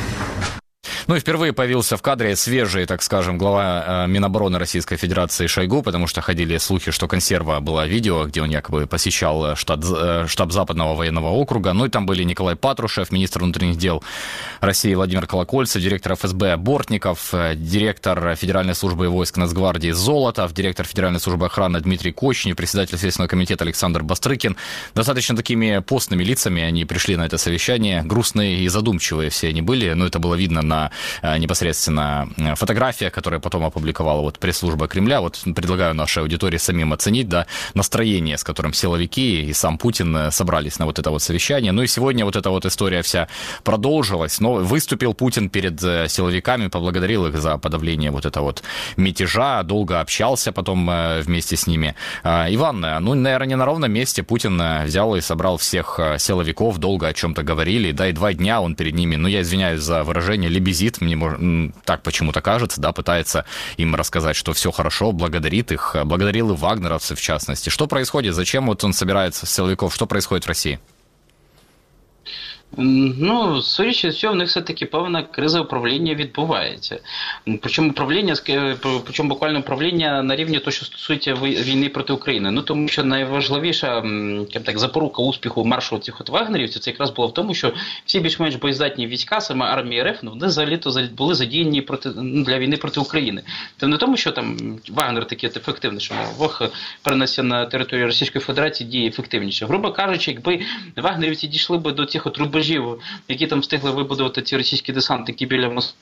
Ну и впервые появился в кадре свежий, так скажем, глава э, Минобороны Российской Федерации Шойгу, потому что ходили слухи, что консерва было видео, где он якобы посещал э, штат, э, штаб Западного военного округа. Ну и там были Николай Патрушев, министр внутренних дел России Владимир Колокольцев, директор ФСБ Бортников, директор Федеральной службы войск Нацгвардии Золотов, директор Федеральной службы охраны Дмитрий Кочнев, председатель Следственного комитета Александр Бастрыкин. Достаточно такими постными лицами они пришли на это совещание. Грустные и задумчивые все они были, но это было видно на непосредственно э, фотография, которая потом опубликовала вот пресс-служба Кремля. Вот предлагаю нашей аудитории самим оценить, да, настроение, с которым силовики и сам Путин э, собрались на вот это вот совещание. Ну и сегодня вот эта вот история вся продолжилась, но выступил Путин перед силовиками, поблагодарил их за подавление вот этого вот мятежа, долго общался потом вместе с ними. Иван, ну, наверное, не на ровном месте Путин взял и собрал всех силовиков, долго о чем-то говорили, да, и два дня он перед ними, ну, я извиняюсь за выражение, лебезил сидит, мне так почему-то кажется, да, пытается им рассказать, что все хорошо, благодарит их, благодарил и вагнеровцев в частности. Что происходит? Зачем вот он собирается с силовиков? Что происходит в России? Ну, судячи з цього, в них все-таки певна криза управління відбувається. Причому управління причому буквально управління на рівні того, що стосується війни проти України. Ну тому що найважливіша так запорука успіху маршу цих от вагнерівців це якраз було в тому, що всі більш-менш боєздатні війська, саме армії РФ, ну, вони взагалі-то були задіяні проти ну, для війни проти України. Це не тому, що там Вагнер такий ефективний, що Вог перенесе на територію Російської Федерації діє ефективніше. Грубо кажучи, якби вагнерівці дійшли би до цих от рубежів рубежів, які там встигли вибудувати ці російські десантники біля Москви,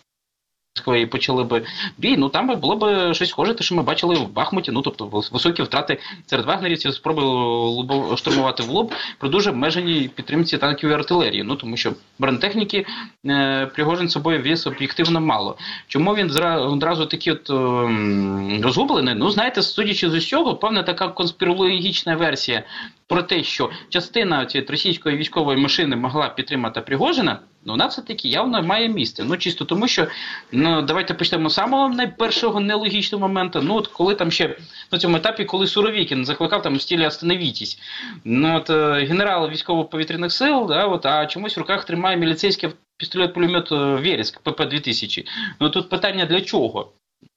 і почали би бій, ну там би було б щось схоже, те, що ми бачили в Бахмуті. Ну тобто високі втрати серед вагнерівців, спроби штурмувати в лоб при дуже обмеженій підтримці танків артилерії. Ну тому що бронетехніки е, Пригожин собою віз об'єктивно мало. Чому він одразу такий от е, розгублений? Ну знаєте, судячи з усього, певна така конспірологічна версія про те, що частина цієї російської військової машини могла підтримати Пригожина. Ну, вона все таки явно має місце. Ну чисто тому, що ну давайте почнемо з самого найпершого нелогічного моменту. Ну от коли там ще на цьому етапі, коли Суровікін закликав там в стілі «Остановітесь». Ну от е, генерал військово-повітряних сил, да, от, а чомусь в руках тримає міліцейський пістолет-пулемет е, Вереск ПП 2000 Ну тут питання для чого?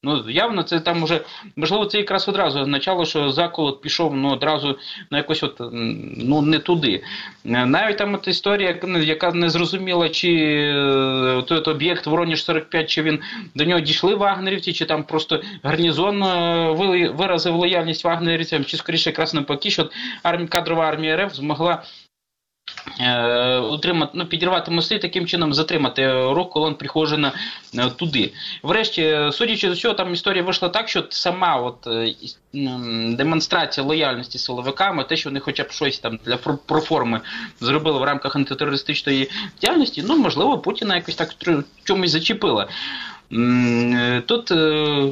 Ну, явно це там уже, можливо, це якраз одразу означало, що заколот пішов ну, одразу ну, якось от, ну, не туди. Навіть там от історія, яка не зрозуміла, чи е, той об'єкт Вороніж 45, чи він до нього дійшли вагнерівці, чи там просто гарнізон е, виразив лояльність вагнерівцям, чи скоріше якраз навпаки, що армія, кадрова армія РФ змогла утримати, ну, підірвати мости, таким чином затримати рух колон Прихожина е, туди. Врешті, судячи з усього, там історія вийшла так, що сама от е, демонстрація лояльності силовиками, те, що вони хоча б щось там для проформи зробили в рамках антитерористичної діяльності, ну можливо, Путіна якось так чомусь зачепила. Тут,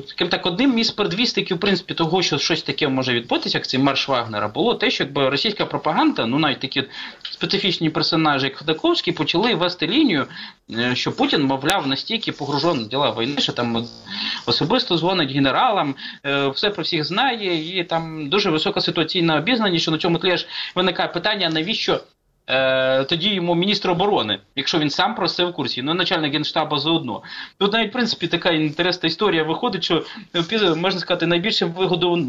таким так, одним із передвісників, в принципі, того, що щось таке може відбутися, як цей марш Вагнера, було те, що якби російська пропаганда, ну навіть такі специфічні персонажі, як Ходаковський, почали вести лінію, е, що Путін, мовляв, настільки погружений в діла війни, що там особисто дзвонить генералам, е, все про всіх знає, і там дуже висока ситуаційна обізнаність, що на цьому тлі ж виникає питання, навіщо е, тоді йому міністр оборони, якщо він сам про це в курсі, ну начальник генштабу заодно. Тут навіть в принципі така інтересна історія виходить, що е, можна сказати, найбільшим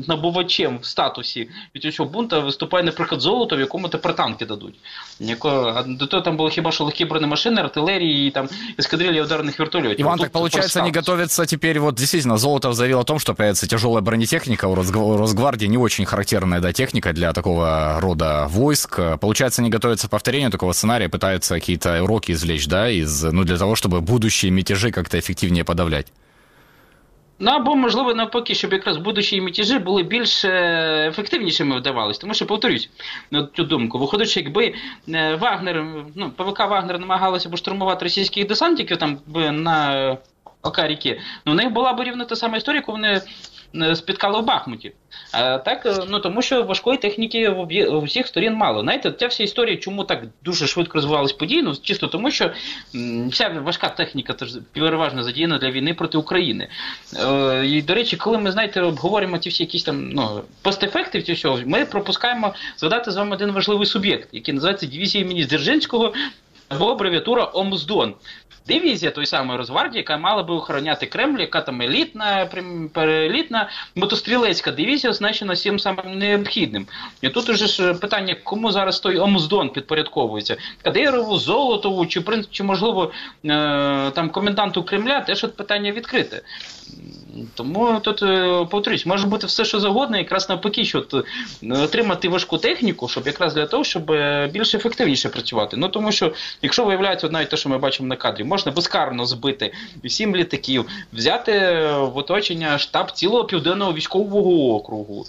набувачем в статусі від цього бунта виступає наприклад золото, в якому тепер танки дадуть. Яко, до того там було хіба що легкі бронемашини, артилерії, там эскадрилья ударных вертолетов. Иван, так получается, они готовятся теперь, вот действительно, Золотов заявил о том, что появится тяжелая бронетехника у Росгвардии, не очень характерная да, техника для такого рода войск. Получается, они готовятся повторению такого сценария, пытаются какие-то уроки извлечь, да, из, ну, для того, чтобы будущие мятежи как-то эффективнее подавлять. Ну або, можливо, навпаки, щоб якраз будучі мятежі були більш ефективнішими вдавалися. Тому що, повторюсь, на цю думку, виходячи, якби е, Вагнер, ну, ПВК Вагнер намагалася б штурмувати російських десантиків там би на Ока ріки. Ну, у них була б рівно та сама історія, яку вони е, спіткали в Бахмуті. А так, е, ну тому що важкої техніки в об'є- у всіх сторін мало. Знаєте, ця вся історія, чому так дуже швидко розвивались події, ну чисто тому, що вся важка техніка теж переважно задіяна для війни проти України. Е, і, до речі, коли ми знаєте, обговорюємо ті всі якісь там ну, постефекти всього, ми пропускаємо згадати з вами один важливий суб'єкт, який називається дивізія імені Дзержинського або абревіатура ОМСДОН. Дивізія той самої Росгвардії, яка мала би охороняти Кремль, яка там елітна, перелітна, мотострілецька дивізія, оснащена всім самим необхідним. І тут уже ж питання, кому зараз той ОМСДОН підпорядковується? Кадирову, Золотову, чи, чи можливо е, там коменданту Кремля, теж от питання відкрите. Тому тут, е, повторюсь, може бути все, що завгодно, якраз навпаки, що е, отримати важку техніку, щоб якраз для того, щоб більш ефективніше працювати. Ну тому що, якщо виявляється, навіть те, що ми бачимо на кадрі, можна безкарно збити сім літаків, взяти е, в оточення штаб цілого південного військового округу.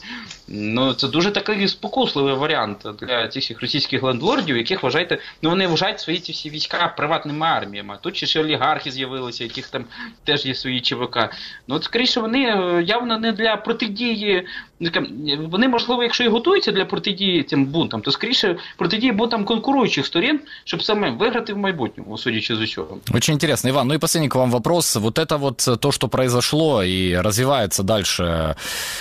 Ну це дуже такий спокусливий варіант для цих всіх російських лендлордів, яких вважаєте, ну вони вважають свої ці всі війська приватними арміями. Тут ще ж олігархи з'явилися, яких там теж є свої ЧВК. Ну от скоріше вони е, явно не для протидії. ну, скажімо, Вони, можливо, якщо і готуються для протидії цим бунтам, то скоріше протидії бунтам конкуруючих сторін, щоб саме виграти в майбутньому, судячи з усього. Очень интересно. Иван, ну и последний к вам вопрос. Вот это вот э, то, что произошло и развивается дальше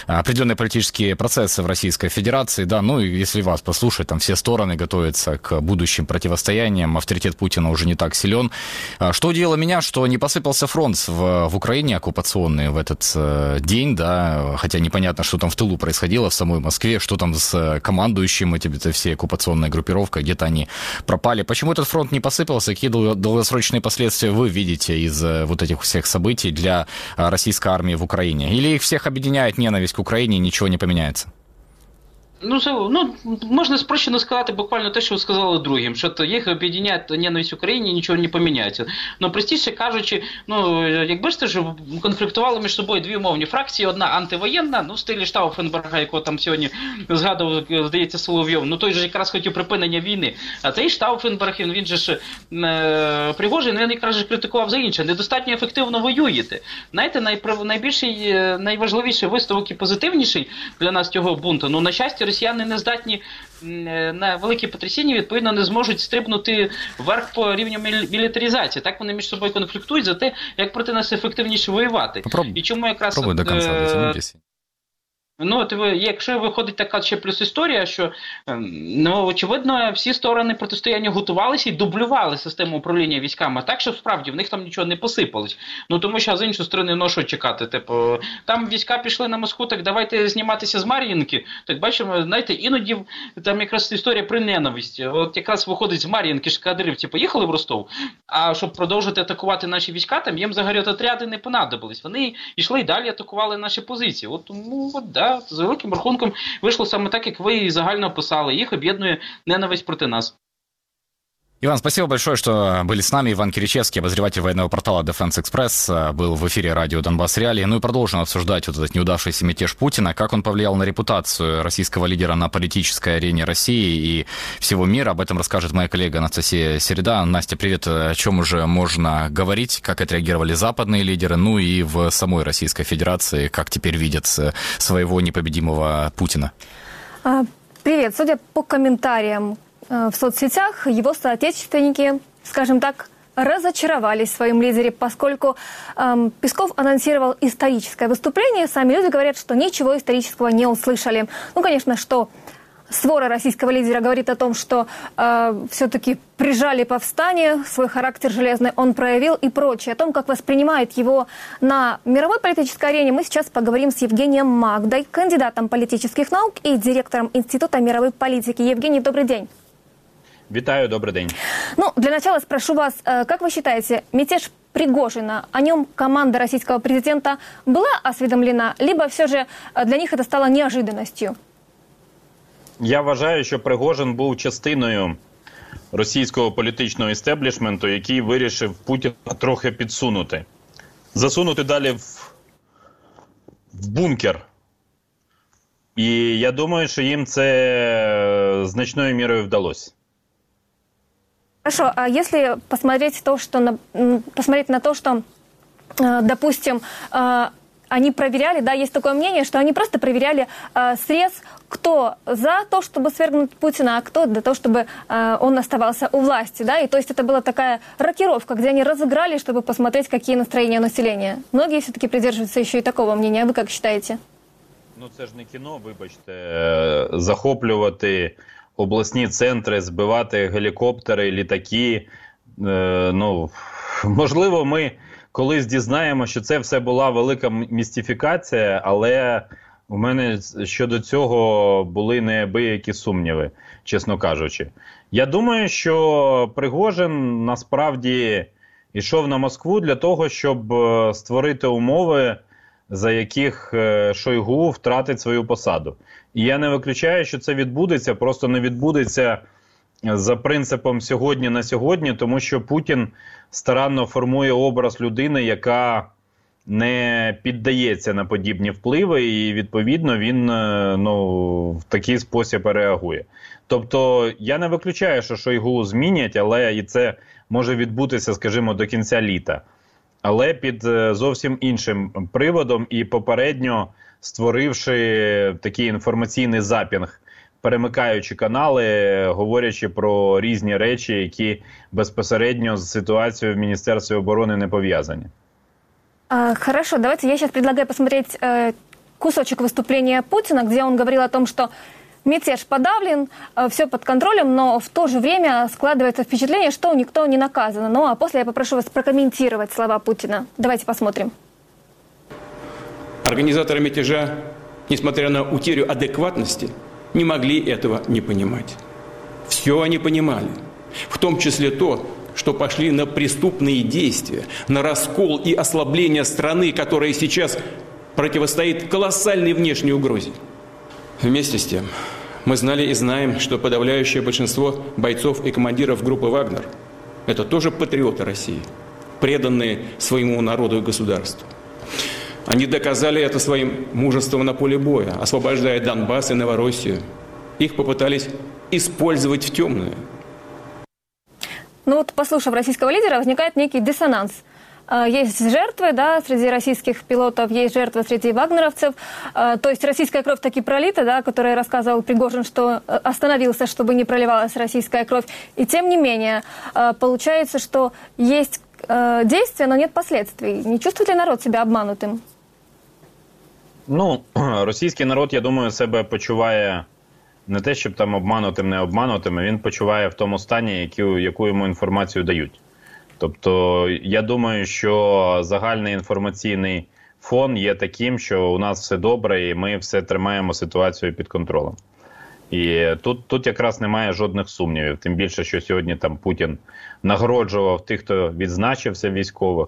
э, определенные политические процессы в Российской Федерации, да, ну и если вас послушать, там все стороны готовятся к будущим противостояниям, авторитет Путина уже не так силен. А Что удивило меня, что не посыпался фронт в, в Украине оккупационный в этот э, день, да, хотя непонятно, что там в тылу происходило в самой Москве, что там с э, командующим этими это всей оккупационной группировкой, где-то они пропали. Почему этот фронт не посыпался? Какие дол- долгосрочные последствия вы видите из э, вот этих всех событий для э, российской армии в Украине? Или их всех объединяет ненависть к Украине и ничего не поменяется? Ну, ну, можна спрощено сказати буквально те, що ви сказали другим, що то їх об'єднає ненависть Україні, нічого не поміняється. Ну, простіше кажучи, ну, якби ж це ж конфліктували між собою дві умовні фракції, одна антивоєнна, ну, в стилі Штауфенберга, якого там сьогодні згадував, здається, Соловйов, ну, той же якраз хотів припинення війни. А цей Штауфенберг, він, він же ж е, Пригожин, він якраз же критикував за інше. Недостатньо ефективно воюєте. Знаєте, найбільший, е, найважливіший виставок і позитивніший для нас цього бунту, ну, на щастя, росіяни не здатні е, на великі потрясіння, відповідно, не зможуть стрибнути вверх по рівню мілітарізації. мілітаризації. Так вони між собою конфліктують за те, як проти нас ефективніше воювати. І чому якраз Попробуй до конца е, дотянитесь. Ну, от ви, якщо виходить така ще плюс історія, що ем, ну очевидно всі сторони протистояння готувалися і дублювали систему управління військами, так що справді в них там нічого не посипалось. Ну тому що з іншої сторони, ну що чекати? Типу, там війська пішли на Москву, так давайте зніматися з Мар'їнки. Так бачимо, знаєте, іноді там якраз історія про ненависть. От якраз виходить з Мар'їнки ж кадирівці поїхали в Ростов. А щоб продовжити атакувати наші війська, там їм взагалі отряди не понадобились. Вони йшли і далі атакували наші позиції. От тому от, да, з великим рахунком вийшло саме так, як ви і загально описали. Їх об'єднує ненависть проти нас. Иван, спасибо большое, что были с нами. Иван Киричевский, обозреватель военного портала Defense Express, э, был в эфире радио Донбасс Реалии. Ну и продолжим обсуждать вот этот неудавшийся мятеж Путина, как он повлиял на репутацию российского лидера на политической арене России и всего мира. Об этом расскажет моя коллега Анастасия Середа. Настя, привет. О чем уже можно говорить? Как отреагировали западные лидеры? Ну и в самой Российской Федерации, как теперь видят э, своего непобедимого Путина? А, Привет. Судя по комментариям в соцсетях, его соотечественники, скажем так, разочаровались в своем лидере, поскольку эм, Песков анонсировал историческое выступление. Сами люди говорят, что ничего исторического не услышали. Ну, конечно, что свора российского лидера говорит о том, что э, все-таки прижали повстание, свой характер железный он проявил и прочее. О том, как воспринимает его на мировой политической арене, мы сейчас поговорим с Евгением Магдой, кандидатом политических наук и директором Института мировой политики. Евгений, добрый день. Вітаю, добрий день. Ну, для начала спрошу вас, э, как вы считаете, мятеж Пригожина, о нем команда российского президента была осведомлена, либо все же э, для них это стало неожиданностью? Я вважаю, що Пригожин був частиною російського політичного істеблішменту, який вирішив Путіна трохи підсунути, засунути далі в, в бункер. І я думаю, що їм це значною мірою вдалося. Хорошо, а если посмотреть, то, что на, посмотреть на то, что э, допустим, э, они проверяли, да, есть такое мнение, что они просто проверяли э, срез, кто за то, чтобы свергнуть Путина, а кто для того, чтобы он оставался у власти, да, и то есть это была такая рокировка, где они разыграли, чтобы посмотреть, какие настроения населения. Многие все-таки придерживаются еще и такого мнения. А вы как считаете? Ну це ж не кіно, вибачте, захоплювати обласні центри, збивати гелікоптери, літаки. Е, Ну, можливо, ми колись дізнаємо, що це все була велика містифікація, але у мене щодо цього були неабиякі сумніви, чесно кажучи. Я думаю, що Пригожин насправді йшов на Москву для того, щоб е, створити умови, за яких е, Шойгу втратить свою посаду. І я не виключаю, що це відбудеться, просто не відбудеться за принципом сьогодні на сьогодні, тому що Путін старанно формує образ людини, яка не піддається на подібні впливи, і відповідно він е, ну, в такий спосіб реагує. Тобто я не виключаю, що Шойгу змінять, але і це може відбутися, скажімо, до кінця літа. Але під е, зовсім іншим приводом і попередньо створивши такий інформаційний запінг, перемикаючи канали, говорячи про різні речі, які безпосередньо з ситуацією в Міністерстві оборони не пов'язані. Хорошо, давайте я сейчас предлагаю посмотреть э, кусочек выступления Путина, где он говорил о том, что мятеж подавлен, все под контролем, но в то же время складывается впечатление, что никто не наказан. Ну а после я попрошу вас прокомментировать слова Путина. Давайте посмотрим. Организаторы мятежа, несмотря на утерю адекватности, не могли этого не понимать. Все они понимали, в том числе то, что пошли на преступные действия, на раскол и ослабление страны, которая сейчас противостоит колоссальной внешней угрозе. Вместе с тем, мы знали и знаем, что подавляющее большинство бойцов и командиров группы «Вагнер» – это тоже патриоты России, преданные своему народу и государству. Они доказали это своим мужеством на поле боя, освобождая Донбасс и Новороссию. Их попытались использовать в темную. Ну вот, послушав российского лидера, возникает некий диссонанс. Э, Есть жертвы, да, среди российских пилотов, есть жертвы среди вагнеровцев. Э, То есть российская кровь таки пролита, да, который рассказывал Пригожин, что э, остановился, чтобы не проливалась российская кровь. И тем не менее, э, получается, что есть э, действия, но нет последствий. Не чувствует ли народ себя обманутым? Ну, (clears throat) російський народ, я думаю, себе почуває не те, щоб там обманутим, не обманутим, а він почуває в тому стані, яку, яку йому інформацію дають. Тобто, я думаю, що загальний інформаційний фон є таким, що у нас все добре, і ми все тримаємо ситуацію під контролем. І тут, тут якраз немає жодних сумнівів. Тим більше, що сьогодні там Путін нагороджував тих, хто відзначився військових.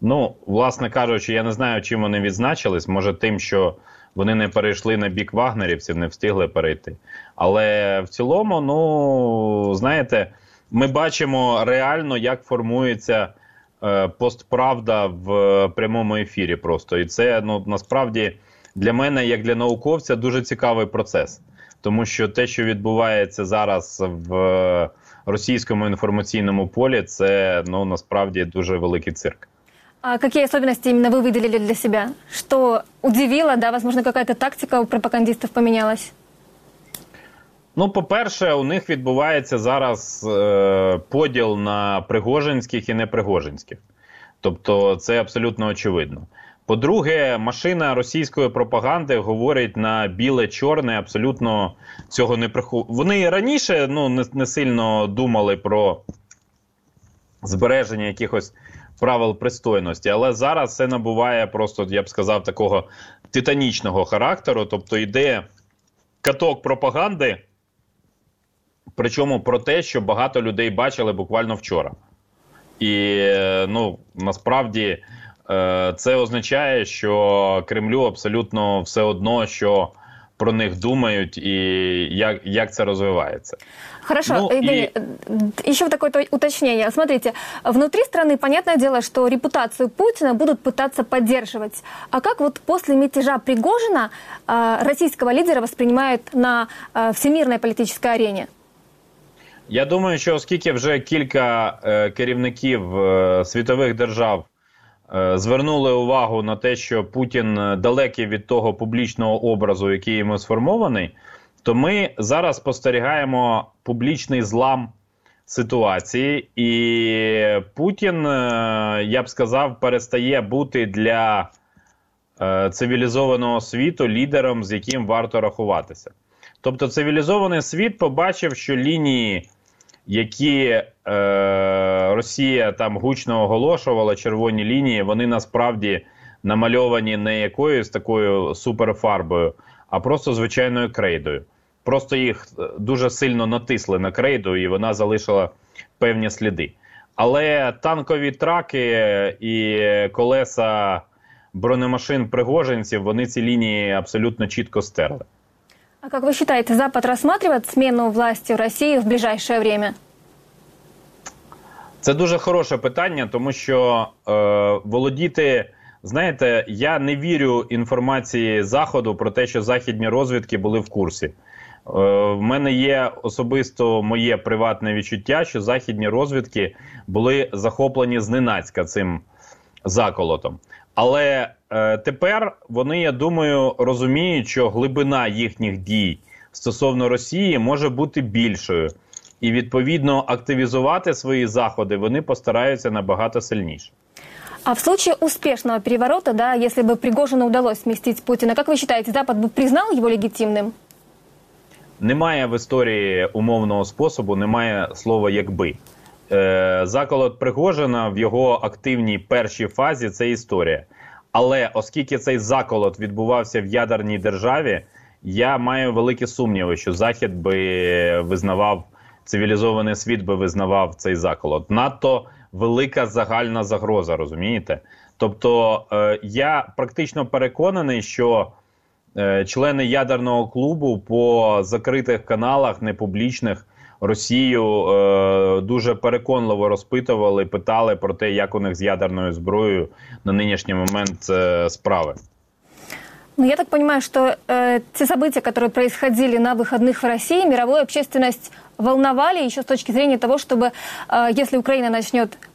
Ну, власне кажучи, я не знаю, чим вони відзначились. Може, тим, що вони не перейшли на бік вагнерівців, не встигли перейти. Але в цілому, ну знаєте, ми бачимо реально, як формується е, постправда в прямому ефірі. Просто і це ну насправді для мене, як для науковця, дуже цікавий процес, тому що те, що відбувається зараз в російському інформаційному полі, це ну насправді дуже великий цирк. А какие особенности именно вы выделили для себя? Что удивило, да, возможно, какая-то тактика у пропагандистов поменялась? Ну, по-перше, у них відбувається зараз е, поділ на пригожинських і непригожинських. Тобто, це абсолютно очевидно. По-друге, машина російської пропаганди говорить на біле-чорне, абсолютно цього не приху. Вони раніше ну, не, не сильно думали про збереження якихось правил пристойності, але зараз це набуває просто, я б сказав, такого титанічного характеру. Тобто йде каток пропаганди, причому про те, що багато людей бачили буквально вчора. І е, ну насправді е, це означає, що Кремлю абсолютно все одно, що про них думають, і як, як це розвивається. Хорошо, Ну, Евгений, и- э, еще такое то- уточнение. Смотрите, внутри страны, понятное дело, что репутацию Путина будут пытаться поддерживать. А как вот после мятежа Пригожина э, российского лидера воспринимают на э, всемирной политической арене? Я думаю, що оскільки вже кілька е, керівників е, світових держав е, звернули увагу на те, що Путін далекий від того публічного образу, який йому сформований, то ми зараз спостерігаємо публічний злам ситуації, і Путін, я б сказав, перестає бути для цивілізованого світу лідером, з яким варто рахуватися. Тобто, цивілізований світ побачив, що лінії, які е, Росія там гучно оголошувала, червоні лінії, вони насправді намальовані не якоюсь такою суперфарбою, а просто звичайною крейдою. Просто їх е, дуже сильно натисли на крейду, і вона залишила певні сліди. Але танкові траки і колеса бронемашин пригожинців вони ці лінії абсолютно чітко стерли. А как вы считаете, Запад рассматривает смену власти в России в ближайшее время? Це дуже хороше питання, тому що е, володіти, знаєте, я не вірю інформації Заходу про те, що західні розвідки були в курсі. Е, в мене є особисто моє приватне відчуття, що західні розвідки були захоплені зненацька цим заколотом. Але е, тепер вони, я думаю, розуміють, що глибина їхніх дій стосовно Росії може бути більшою, і відповідно активізувати свої заходи вони постараються набагато сильніше. А в случае успешного переворота, да, если бы Пригожину удалось сместить Путина, как вы считаете, Запад бы признал его легитимным? Немає в історії умовного способу, немає слова якби. Е, заколот Пригожина в його активній першій фазі це історія. Але оскільки цей заколот відбувався в ядерній державі, я маю великі сумніви, що Захід би визнавав цивілізований світ би визнавав цей заколот. Надто велика загальна загроза, розумієте? Тобто е, я практично переконаний, що е, члени ядерного клубу по закритих каналах, непублічних, Росію е, дуже переконливо розпитували, питали про те, як у них з ядерною зброєю на нинішній момент е, справи. Ну, я так понимаю, что э, те события, которые происходили на выходных в России, мировую общественность волновали еще с точки зрения того, чтобы, э, если Украина начнет э,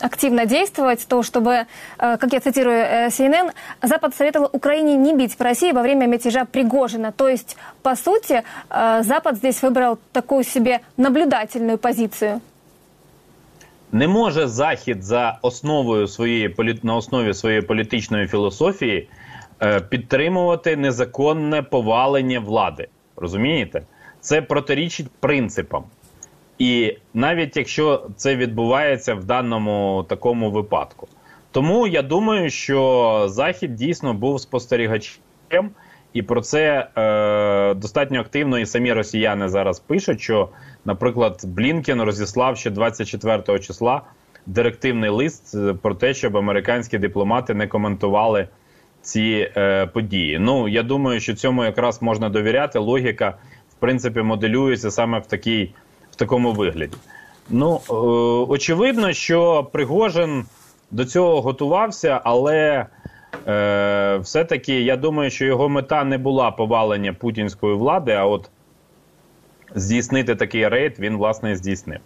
активно действовать, то чтобы, э, как я цитирую э, CNN, Запад советовал Украине не бить по России во время мятежа Пригожина. То есть, по сути, э, Запад здесь выбрал такую себе наблюдательную позицию. Не може Захід за основою своєї полі... на основі своєї політичної філософії е, підтримувати незаконне повалення влади. Розумієте? Це протирічить принципам. І навіть якщо це відбувається в даному такому випадку. Тому я думаю, що Захід дійсно був спостерігачем, і про це е, достатньо активно і самі росіяни зараз пишуть, що, наприклад, Блінкен розіслав ще 24 числа директивний лист е, про те, щоб американські дипломати не коментували ці е, події. Ну я думаю, що цьому якраз можна довіряти. Логіка, в принципі, моделюється саме в такій, в такому вигляді. Ну е, очевидно, що Пригожин до цього готувався, але е, все-таки я думаю, що його мета не була повалення путінської влади, а от здійснити такий рейд він власне і здійснив.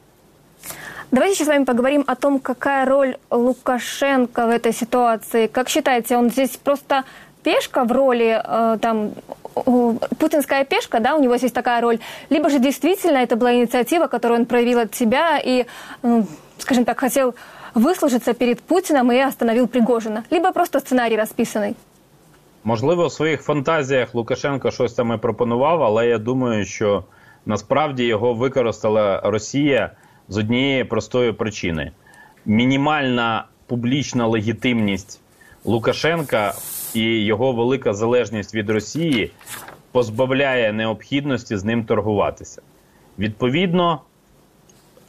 Давайте сейчас с вами поговорим о том, какая роль Лукашенко в этой ситуации. Как считаете, он здесь просто пешка в роли, э, там, э, путинская пешка, да, у него есть такая роль, либо же действительно это была инициатива, которую он проявил от себя и, э, скажем так, хотел выслужиться перед Путиным и остановил Пригожина, либо просто сценарий расписанный. Можливо, в своїх фантазіях Лукашенко щось там і пропонував, але я думаю, що насправді його використала Росія з однієї простої причини: мінімальна публічна легітимність Лукашенка і його велика залежність від Росії позбавляє необхідності з ним торгуватися. Відповідно,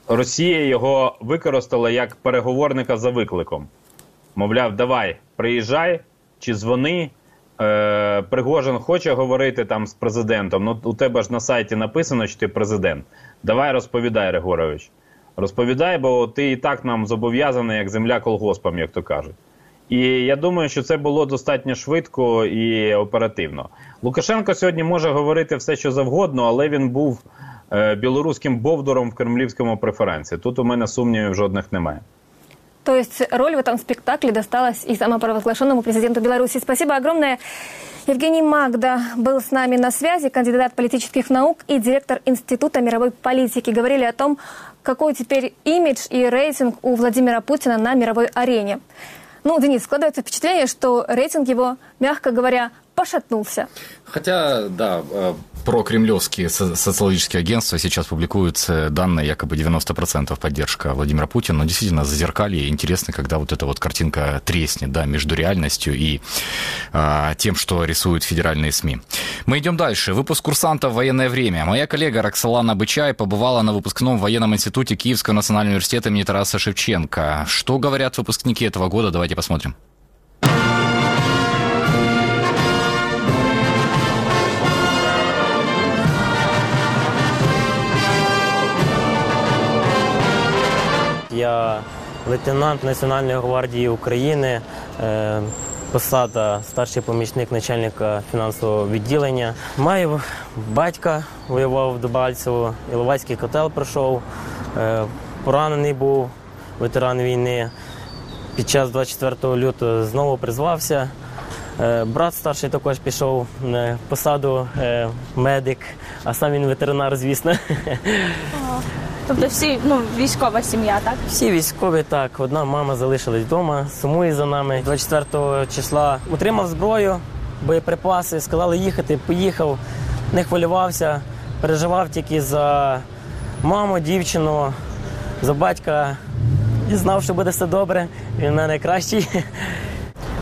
Росія його використала як переговорника за викликом. Мовляв, давай, приїжджай чи дзвони. Е, Пригожин хоче говорити там з президентом. Ну у тебе ж на сайті написано, що ти президент. Давай розповідай, Григорович. Розповідай, бо ти і так нам зобов'язаний як земля колгоспам, як то кажуть. І я думаю, що це було достатньо швидко і оперативно. Лукашенко сьогодні може говорити все, що завгодно, але він був е, білоруським бовдуром в кремлівському преференсі. Тут у мене сумнівів жодних немає. То есть роль в этом спектакле досталась и самопровозглашенному президенту Беларуси. Спасибо огромное. Евгений Магда был с нами на связи, кандидат политических наук и директор Института мировой политики. Говорили о том, какой теперь имидж и рейтинг у Владимира Путина на мировой арене. Ну, Денис, складывается впечатление, что рейтинг его, мягко говоря, пошатнулся. Хотя, да, э, про кремлевские со- социологические агентства сейчас публикуются данные якобы 90% поддержка Владимира Путина, но действительно зазеркалье интересно, когда вот эта вот картинка треснет, да, между реальностью и а, тем, что рисуют федеральные СМИ. Мы идем дальше. Выпуск курсанта в военное время. Моя коллега Роксолана Бычай побывала на выпускном военном институте Киевского национального университета имени Тараса Шевченко. Что говорят выпускники этого года? Давайте посмотрим. Лейтенант Національної гвардії України, е, посада старший помічник начальника фінансового відділення. Маю батька, воював в Дебальцево, Іловайський котел пройшов, е, поранений був ветеран війни. Під час 24 лютого знову призвався. Е, Брат старший також пішов на посаду медик, а сам він ветеринар, звісно. Тобто всі ну, військова сім'я, так? Всі військові так. Одна мама залишилась вдома, сумує за нами. 24 числа отримав зброю, боєприпаси, сказали їхати, поїхав, не хвилювався, переживав тільки за маму, дівчину, за батька. І знав, що буде все добре. Він в мене найкращий.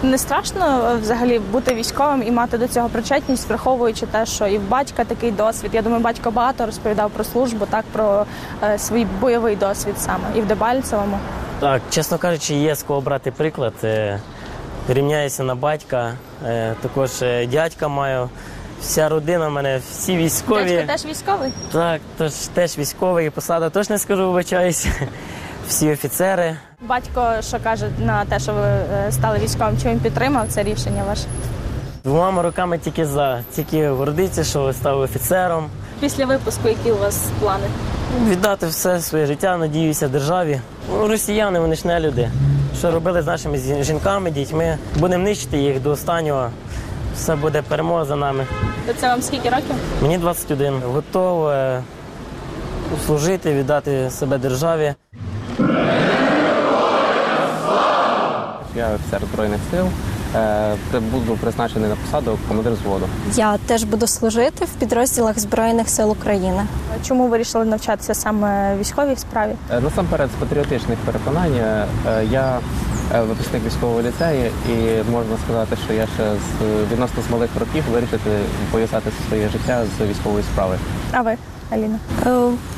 Не страшно е, взагалі бути військовим і мати до цього причетність, враховуючи те, що і в батька такий досвід. Я думаю, батько багато розповідав про службу, так про е, свій бойовий досвід саме і в Дебальцевому. Так, чесно кажучи, є з кого брати приклад. Е, Рівняюся на батька, е, також дядька маю. Вся родина в мене, всі військові. Дядько теж військовий? Так, тож теж військовий, посада теж не скажу, вибачаюсь. Всі офіцери. Батько, що каже на те, що ви е, стали військовим, чи він підтримав це рішення ваше? Двома руками тільки за, тільки гордиться, що став офіцером. Після випуску, які у вас плани? Віддати все своє життя, надіюся, державі. Ну, Росіяни, вони ж не люди. Що робили з нашими жінками, дітьми. Будемо нищити їх до останнього. Все буде перемога за нами. Це вам скільки років? Мені 21. Готов е, служити, віддати себе державі. Я офіцер Збройних сил. Е, Буду призначений на посаду командир взводу. Я теж буду служити в підрозділах Збройних сил України. Чому ви вирішили навчатися саме військовій справі? Е, Насамперед, з патріотичних переконань е, я випускник військового ліцею, і можна сказати, що я ще з відносно з малих років вирішити пов'язати своє життя з військовою справою. А ви, Аліна?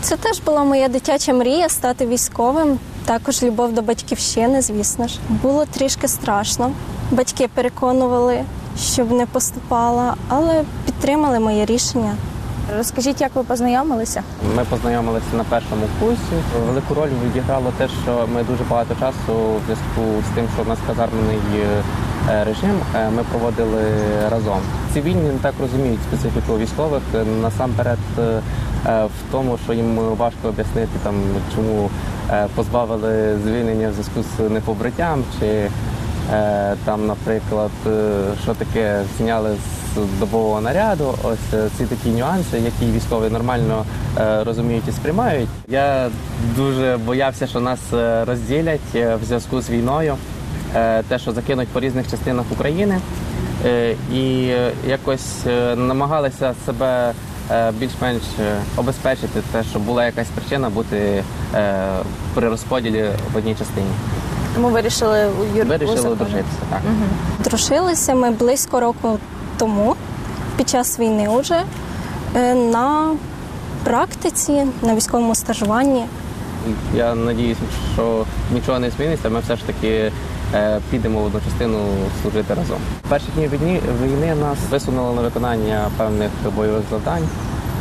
Це теж була моя дитяча мрія стати військовим. Також любов до батьківщини, звісно ж. Було трішки страшно. Батьки переконували, щоб не поступала, але підтримали моє рішення. Розкажіть, як ви познайомилися? Ми познайомилися на першому курсі. Велику роль відіграло те, що ми дуже багато часу в зв'язку з тим, що в нас казарменний е, режим, е, ми проводили разом. Цивільні не так розуміють специфіку військових. Е, Насамперед в тому, що їм важко об'яснити, там чому е, позбавили звільнення в зв'язку з непобриттям, чи е, там, наприклад, е, що таке зняли з добового наряду. Ось е, ці такі нюанси, які військові нормально е, розуміють і сприймають. Я дуже боявся, що нас е, розділять е, в зв'язку з війною, е, те, що закинуть по різних частинах України, Е, і е, якось е, намагалися себе е, більш-менш е, обезпечити, те, що була якась причина бути е, при розподілі в одній частині. Тому вирішили у юр... Вирішили одружитися, так. Дружилися ми близько року тому, під час війни вже, е, на практиці, на військовому стажуванні. Я надіюся, що нічого не зміниться. Ми все ж таки е, підемо в одну частину служити разом. Перші дні війни, війни нас висунули на виконання певних бойових завдань.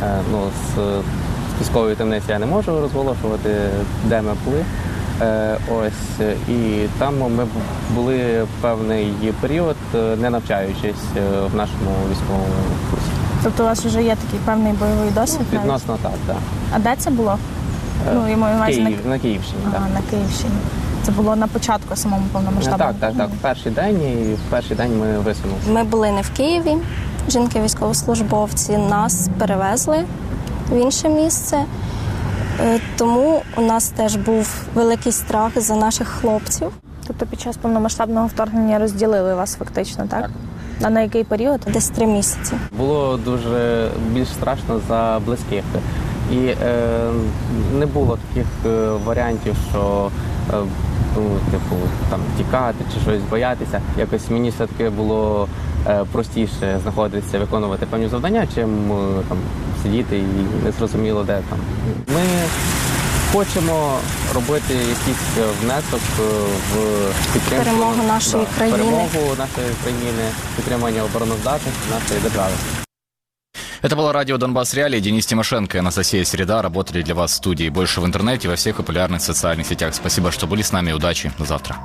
Е, ну, з, з військової темниці я не можу розголошувати, де ми були. Е, ось і там ми були певний період, е, не навчаючись е, в нашому військовому курсі. Тобто у вас вже є такий певний бойовий досвід? навіть? Відносно так, так. А де це було? Е, Ну, я маю на Київ, на Київщині. Ага, так. на Київщині. Це було на початку самому повномасштабному. Так, так, так. В перший день і в перший день ми висунули. Ми були не в Києві. Жінки військовослужбовці нас перевезли в інше місце. Е, Тому у нас теж був великий страх за наших хлопців. Тобто під час повномасштабного вторгнення розділили вас фактично, так? А на який період? Десь три місяці. Було дуже більш страшно за близьких. І е, не було таких е, варіантів, що е, ну, типу, там тікати чи щось боятися. Якось мені все-таки було е, простіше знаходитися, виконувати певні завдання, чим е, там сидіти і не зрозуміло де там. Ми хочемо робити якийсь е, внесок в підтримку Перемогу нашої країни. перемогу нашої країни, підтримання обороноздатності нашої держави. Это было радио «Донбасс Реалии». Денис Тимошенко и Анастасия Среда работали для вас в студии. Больше в интернете, во всех популярных социальных сетях. Спасибо, что были с нами. Удачи. До завтра.